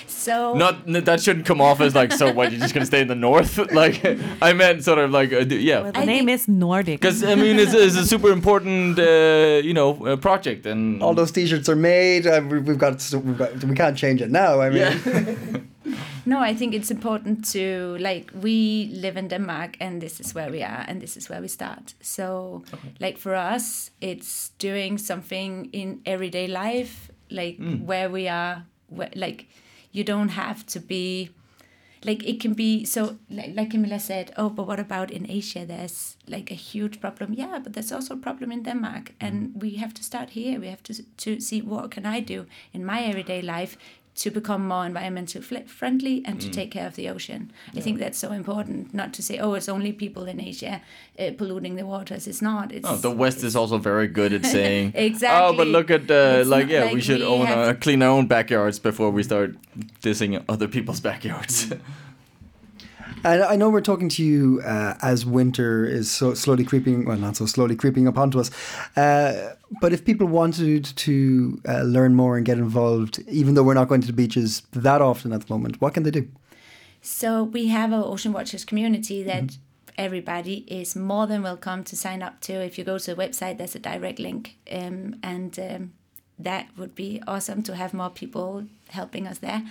So not that shouldn't come off as like so? What you're just gonna stay in the north? like I meant sort of like uh, yeah, Well, the I name think- is Nordic. because I mean it's, it's a super important uh, you know uh, project and All those T-shirts are made. Uh, we- we've got, we've got. We can't change it now. I mean, yeah. No, I think it's important to like we live in Denmark and this is where we are and this is where we start. So like for us, it's doing something in everyday life, like mm. where we are, where, like you don't have to be like it can be so like, like Camilla said oh but what about in Asia? There's like a huge problem. Yeah but there's also a problem in Denmark and mm. we have to start here. We have to to see what can I do in my everyday life to become more environmental fl- friendly and to take care of the ocean. I think that's so important. Not to say, oh, it's only people in Asia uh, polluting the waters. It's not. It's Oh, the West is also very good at saying, Exactly. Oh, but look at uh, like yeah, like we should we own have- uh, clean our own backyards before we start dissing other people's backyards. And I know we're talking to you uh, as winter is so slowly creeping, well, not so slowly creeping up onto us. Uh, but if people wanted to uh, learn more and get involved, even though we're not going to the beaches that often at the moment, what can they do? So we have our Ocean Watchers community that everybody is more than welcome to sign up to. If you go to the website, there's a direct link, um, and um, that would be awesome to have more people helping us there.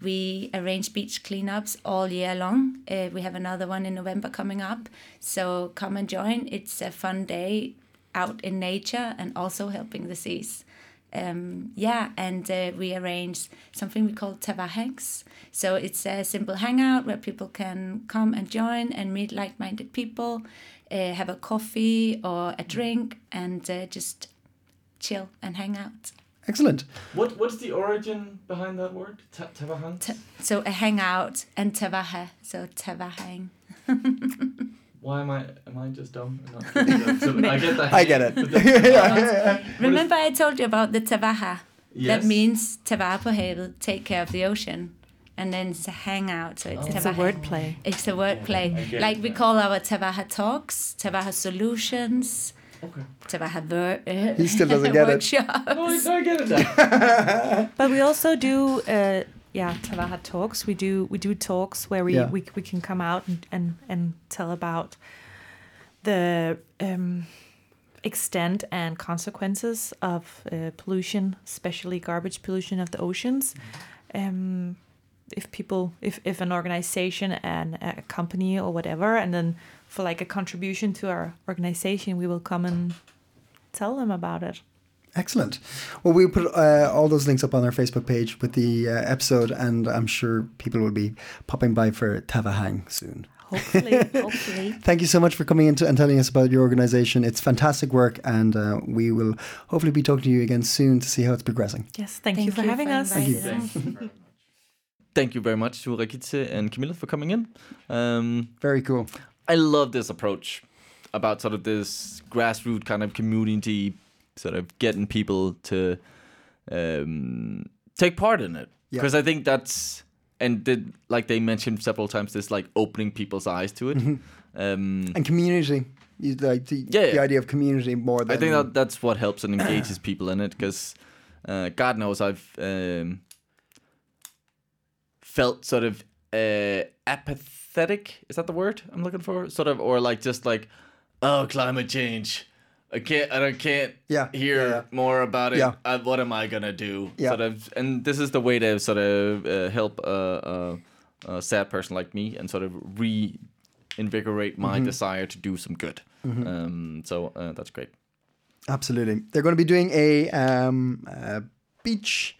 We arrange beach cleanups all year long. Uh, we have another one in November coming up, so come and join. It's a fun day out in nature and also helping the seas um, yeah, and uh, we arrange something we call Tava Tavahangs. So it's a simple hangout where people can come and join and meet like-minded people, uh, have a coffee or a drink, and uh, just chill and hang out. Excellent. what What's the origin behind that word? Tavahang? T- so a hangout and Tavaha, so Tavahang. Why am I am I just dumb? not getting? So I get that. I get it. Remember I told you about the Tavaha? Yes. That means Tava på havet, take care of the ocean. And then it's a hangout, so it's it's a Tavaha. wordplay. It's a wordplay. I get Like we that. call our Tavaha talks, Tavaha solutions, Okay. Tavaha ver- uh, He still doesn't get it. No, I, I get it now. But we also do, uh, yeah, Tavaha talks. We do we do talks where we Yeah. we, we can come out and, and and tell about the um, extent and consequences of uh, pollution, especially garbage pollution of the oceans. Um, if people, if if an organization and a company or whatever, and then for like a contribution to our organization, we will come and tell them about it. Excellent. Well, we'll put uh, all those links up on our Facebook page with the uh, episode, and I'm sure people will be popping by for Tavahang soon. Hopefully, hopefully. Thank you so much for coming in to, and telling us about your organization. It's fantastic work, and uh, we will hopefully be talking to you again soon to see how it's progressing. Yes, thank, you for having us. inviting us. Thank you very much to Regitze and Camilla for coming in. Um, Very cool. I love this approach about sort of this grassroots kind of community, sort of getting people to um, take part in it. Yeah. Because I think that's and did like they mentioned several times this like opening people's eyes to it. Um, And community, you like the, Yeah, the idea of community more than I think that that's what helps and engages people in it because uh, God knows I've um, felt sort of uh, apathetic. Is that the word I'm looking for? Sort of, or like just like, oh, climate change. I can't. I don't- can't Yeah, hear yeah, yeah. more about it. Yeah. Uh, what am I gonna do? Yeah. Sort of, and this is the way to sort of uh, help a, a a sad person like me and sort of reinvigorate my desire to do some good. Um, so uh, that's great. Absolutely. They're going to be doing a um, uh, beach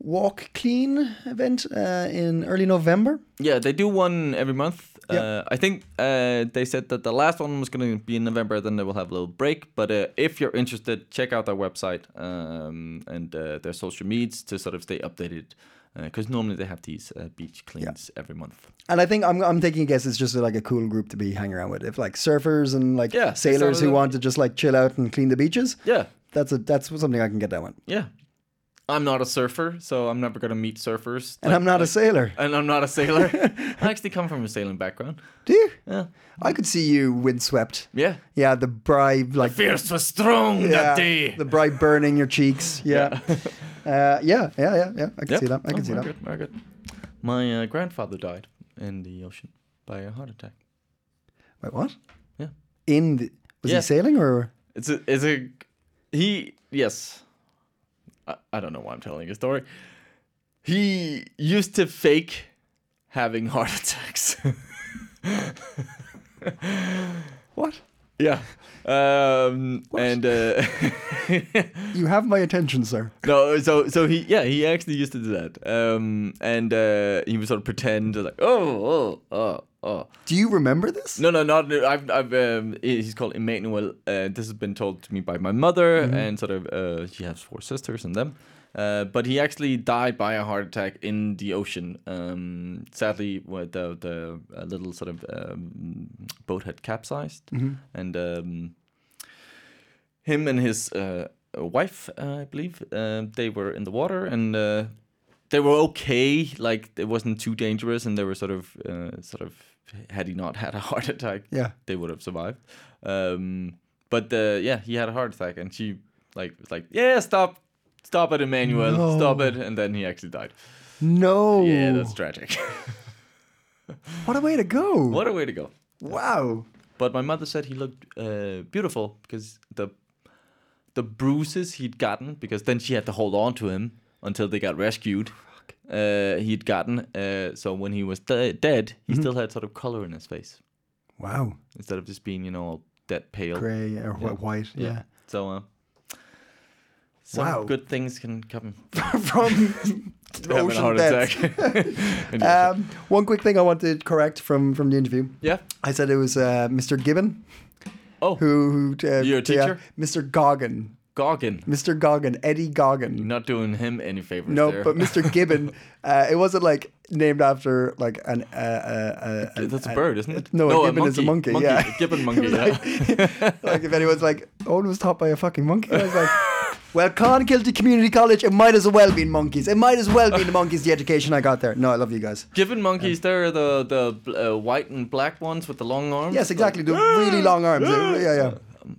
walk clean event uh, in early November. Yeah, they do one every month. Yep. Uh, I think uh, they said that the last one was going to be in November. Then they will have a little break. But uh, if you're interested, check out their website um, and uh, their social medias to sort of stay updated. Because normally they have these uh, beach cleans every month. And I think I'm, I'm taking a guess it's just like a cool group to be hanging around with. If like surfers and like Yeah, sailors who want to just like chill out and clean the beaches, Yeah, that's a that's something I can get that one. yeah. I'm not a surfer, so I'm never going to meet surfers. And I'm not a sailor. and I'm not a sailor. I actually come from a sailing background. Do you? Yeah, I could see you windswept. yeah. Yeah, the bribe like Fierce was strong yeah, that day. the bribe burning your cheeks. Yeah. uh, yeah, yeah, yeah, yeah. I can Yep. see that. I can Oh, see very that. Good, very good. My uh, grandfather died in the ocean by a heart attack. Wait, what? Yeah. In the, was Yeah. he sailing or? It's a, it's a, he, yes. I, I don't know why I'm telling a story. He used to fake having heart attacks. What? yeah. Um, and uh, You have my attention, sir. no, so so he yeah he actually used to do that. Um, and uh, he would sort of pretend like oh oh oh oh Do you remember this? No, no, not. I've, I've. Um, he's called Emmanuel. Uh, this has been told to me by my mother, and sort of. Uh, she has four sisters and them. Uh, but he actually died by a heart attack in the ocean. Um, sadly, with the the uh, little sort of um, boat had capsized, and um, him and his uh, wife, uh, I believe, uh, they were in the water and. They were okay. Like it wasn't too dangerous, and they were sort of, uh, sort of. Had he not had a heart attack, Yeah. they would have survived. Um, but uh, yeah, he had a heart attack, and she like was like, "Yeah, stop, stop it, Emmanuel, No. stop it," and then he actually died. No. Yeah, that's tragic. What a way to go. what a way to go! Wow. But my mother said he looked uh, beautiful because the the bruises he'd gotten because then she had to hold on to him until they got rescued. Uh, he'd gotten uh, so when he was de- dead, he still had sort of color in his face Wow. instead of just being you know all dead pale. Gray or Yeah. white. Yeah. So uh, some Wow. good things can come From from having a ocean heart death. attack. In the ocean. Um, one quick thing I want to correct from from the interview. yeah. I said it was uh, Mr. Gibbon Oh, who, who uh, You're a teacher? Mr. Goggin. Goggin. Mr. Goggin, Eddie Goggin. Not doing him any favors. No, there. but Mr. Gibbon, uh, it wasn't like named after like an. Uh, uh, uh, That's a bird, isn't it? No, a gibbon is a monkey. yeah, A gibbon monkey. Was yeah. like if anyone's like, Owen was taught by a fucking monkey. I was like, well, Clonakilty Community College, it might as well be in monkeys. It might as well be the monkeys. The education I got there. No, I love you guys. Gibbon monkeys, they're the the uh, white and black ones with the long arms. Yes, exactly. The really long arms. Yeah, yeah.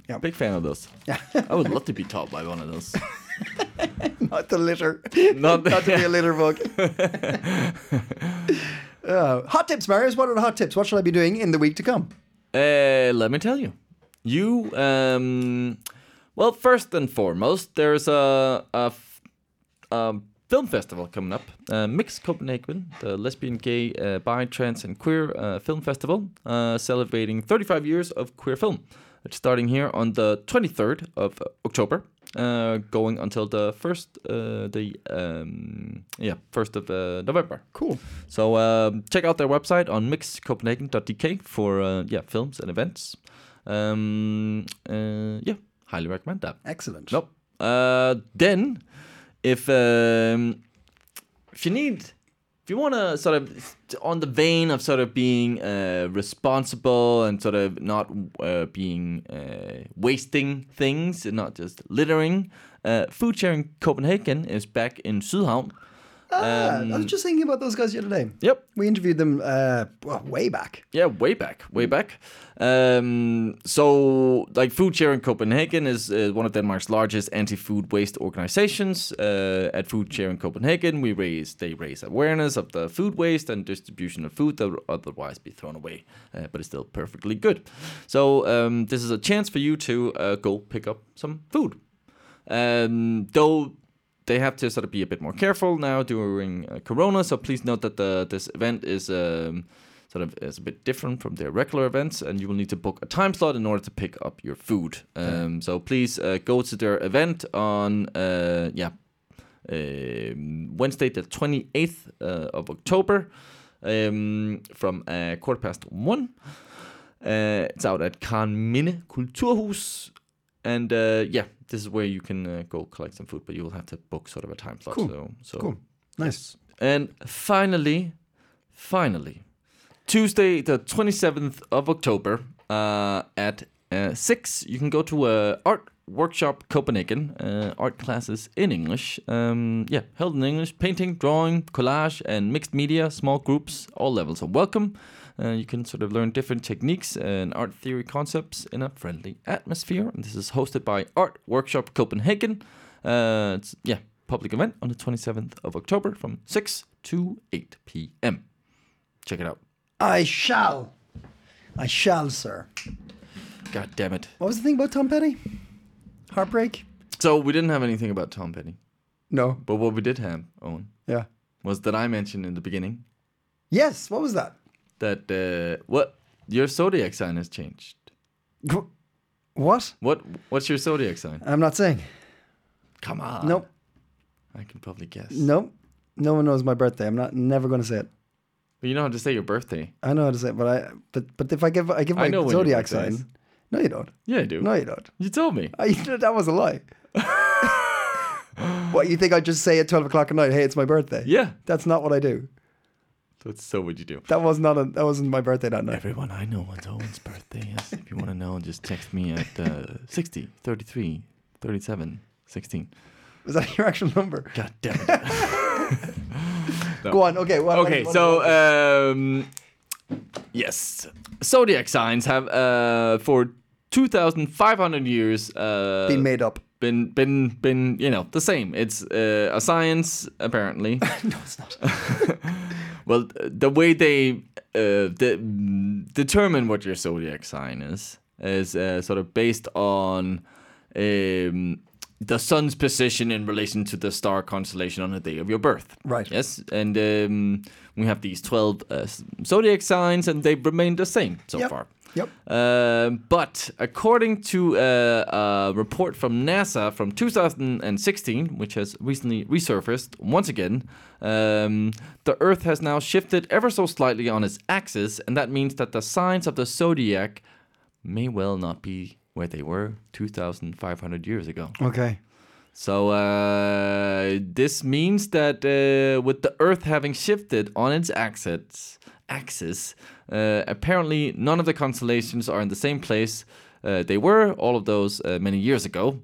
Yeah. Big fan of those. Yeah. I would love to be taught by one of those. Not the litter. Not, Not to be a litter bug. Uh, hot tips, Marius. What are the hot tips? What should I be doing in the week to come? Uh, let me tell you. You, um, well, first and foremost, there's a, um, film festival coming up. Uh, Mix Copenhagen, the lesbian, gay, uh, bi, trans, and queer uh, film festival, uh, celebrating 35 years of queer film. It's starting here on the 23rd of October, uh, going until the first, uh, the um, yeah, first of uh, November. Cool. So um, check out their website on mixcopenhagen.dk for uh, yeah films and events. Um, uh, yeah, highly recommend that. Excellent. Nope. Uh, then, if um, if you need, if you want to sort of on the vein of sort of being uh, responsible and sort of not uh, being uh, wasting things and not just littering, uh, Food Sharing Copenhagen is back in Sydhavn. Ah, I Um, was just thinking about those guys the other day. Yep. We interviewed them uh, way back. Yeah, way back, way back. Um, so, like, Food Share in Copenhagen is uh, one of Denmark's largest anti-food waste organizations. Uh, at Food Share in Copenhagen, we raise they raise awareness of the food waste and distribution of food that would otherwise be thrown away, uh, but is still perfectly good. So, um, this is a chance for you to uh, go pick up some food. Um, though they have to sort of be a bit more careful now during uh, Corona. So please note that the this event is um, sort of is a bit different from their regular events, and you will need to book a time slot in order to pick up your food. Um, so please uh, go to their event on uh, yeah um, Wednesday, the twenty eighth uh, of October, um, from uh, quarter past one. Uh, it's out at Karen Minde Kulturhus. And uh, yeah, this is where you can uh, go collect some food, but you will have to book sort of a time slot. Cool. So, so Cool. Nice. And finally, finally, Tuesday, the 27th of October uh, at uh, 6, you can go to a art workshop Copenhagen, uh, art classes in English. Um, yeah, held in English, painting, drawing, collage, and mixed media, small groups, all levels are welcome. Uh, you can sort of learn different techniques and art theory concepts in a friendly atmosphere. And this is hosted by Art Workshop Copenhagen. Uh, it's yeah, public event on the 27th of October from 6 to 8 p.m. Check it out. I shall. I shall, sir. God damn it. What was the thing about Tom Petty? Heartbreak? So we didn't have anything about Tom Petty, No. but what we did have, Owen, Yeah. was that I mentioned in the beginning Yes. What was that? That uh, what your zodiac sign has changed. What? What what's your zodiac sign? I'm not saying. Come on. Nope. I can probably guess. Nope. No one knows my birthday. I'm not never going to say it. But you know how to say your birthday. I know how to say it, but I but but if I give I give I my know zodiac sign. is. No, you don't. Yeah, I do. No, you don't. You told me. I, that was a lie. what you think I just say at twelve o'clock at night? Hey, it's my birthday. Yeah. That's not what I do. That's so what would you do. That was not a that wasn't my birthday that night. Everyone I know what Owen's birthday is. If you want to know, just text me at uh, 60, 33, 37, 16. Was that your actual number? God damn it. Go on. Okay. What, okay, what- so um, yes, zodiac signs have uh, for 2,500 years uh, been made up. been been been you know the same. It's uh, a science apparently. no, it's not. well, the way they uh, de- determine what your zodiac sign is is uh, sort of based on um, the sun's position in relation to the star constellation on the day of your birth. Right. Yes, and um, we have these twelve uh, zodiac signs, and they've remained the same so Yep. far. Yep. Um, but according to uh, a report from NASA from 2016, which has recently resurfaced once again, um, the Earth has now shifted ever so slightly on its axis, and that means that the signs of the zodiac may well not be where they were 2,500 years ago. Okay. So uh, this means that uh, with the Earth having shifted on its axis, axis, uh, apparently none of the constellations are in the same place uh, they were. All of those uh, many years ago.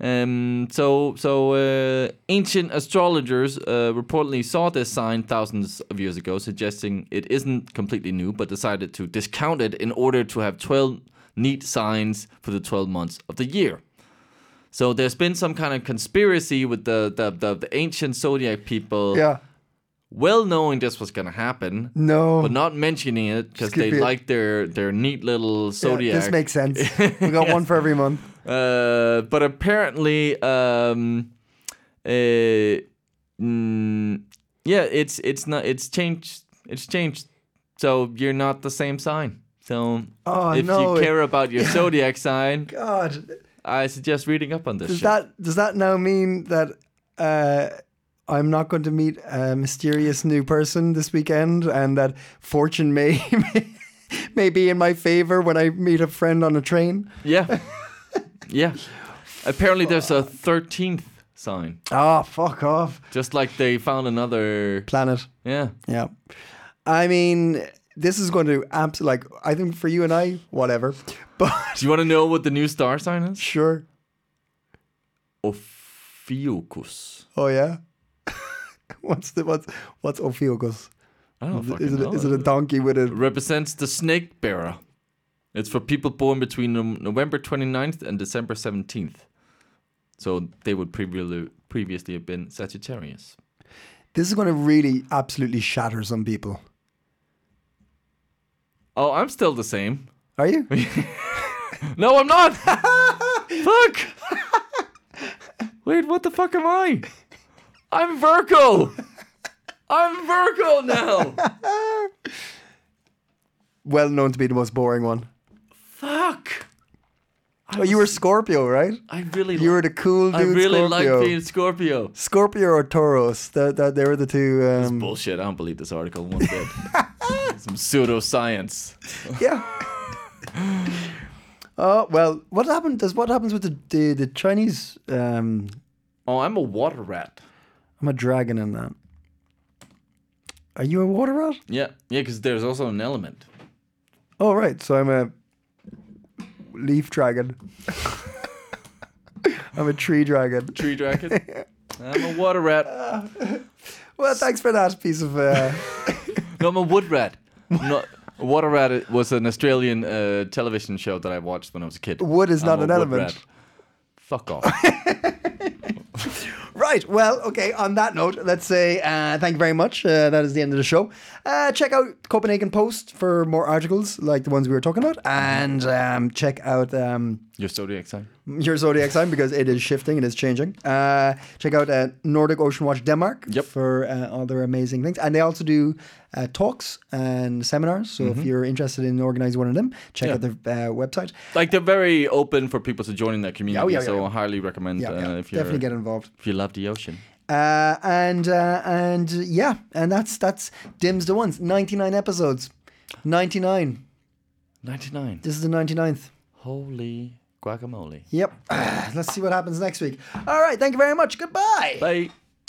Um, so so uh, ancient astrologers uh, reportedly saw this sign thousands of years ago, suggesting it isn't completely new, but decided to discount it in order to have twelve neat signs for the twelve months of the year. So there's been some kind of conspiracy with the the, the, the ancient zodiac people, Yeah. Well knowing this was gonna happen, No. but not mentioning it because they like their their neat little Yeah, zodiac. this makes sense. We got one for every month. Uh, but apparently, um, uh, mm, yeah, it's it's not it's changed. It's changed. So you're not the same sign. So Oh, if no. you care about your zodiac sign, God. I suggest reading up on this. Does shit. that does that now mean that uh, I'm not going to meet a mysterious new person this weekend, and that fortune may may be in my favor when I meet a friend on a train? Yeah, yeah. Apparently, there's a thirteenth sign. Ah, fuck off, Just like they found another. planet. Yeah. Yeah, I mean, this is going to abs like I think for you and I, whatever. But Do you want to know what the new star sign is? sure. Ophiuchus. Oh yeah. what's the what's what's Ophiuchus? I don't Is it know. is it a donkey with a represents the snake bearer. It's for people born between Nov- November 29th and December 17th. So they would previously previously have been Sagittarius. This is going to really absolutely shatter some people. Oh, I'm still the same. Are you? No, I'm not. Fuck. Wait, what the fuck am I? I'm Virgo. I'm Virgo now. Well known to be the most boring one. Fuck. Oh, you were Scorpio, right? I really. You were the cool dude I really Scorpio. like being Scorpio. Scorpio or Taurus. That, that they were the two. Um, Bullshit. I don't believe this article one bit. Some pseudoscience. yeah. Oh well, what happened? Does what happens with the the, the Chinese? Um, Oh, I'm a water rat. I'm a dragon in that. Are you a water rat? Yeah, yeah, because there's also an element. Oh right, so I'm a leaf dragon. I'm a tree dragon. Tree dragon. I'm a water rat. Well, thanks for that piece of. Uh, No, I'm a wood rat. Not water rat it was an Australian uh, television show that I watched when I was a kid. Wood is I'm not an element. rat. Fuck off. Right. Well, okay. On that note, let's say uh, thank you very much. Uh, that is the end of the show. Uh, check out Copenhagen Post for more articles like the ones we were talking about, and um, check out um, Your zodiac sign. your zodiac sign because it is shifting, it is changing. Uh, check out uh, Nordic Ocean Watch Denmark Yep. for uh, all their amazing things, and they also do uh, talks and seminars. So if you're interested in organizing one of them, check Mm-hmm. Yeah. out their uh, website. Like they're very open for people to join in that community. Oh, yeah, yeah, so. I highly recommend uh, yeah. if you definitely get involved. if you love the ocean. Uh, and uh, and yeah, and that's that's Dims the ones. Ninety nine episodes, ninety nine. 99. This is the 99th. Holy guacamole. Yep. Let's see what happens next week. All right. Thank you very much. Goodbye. Bye.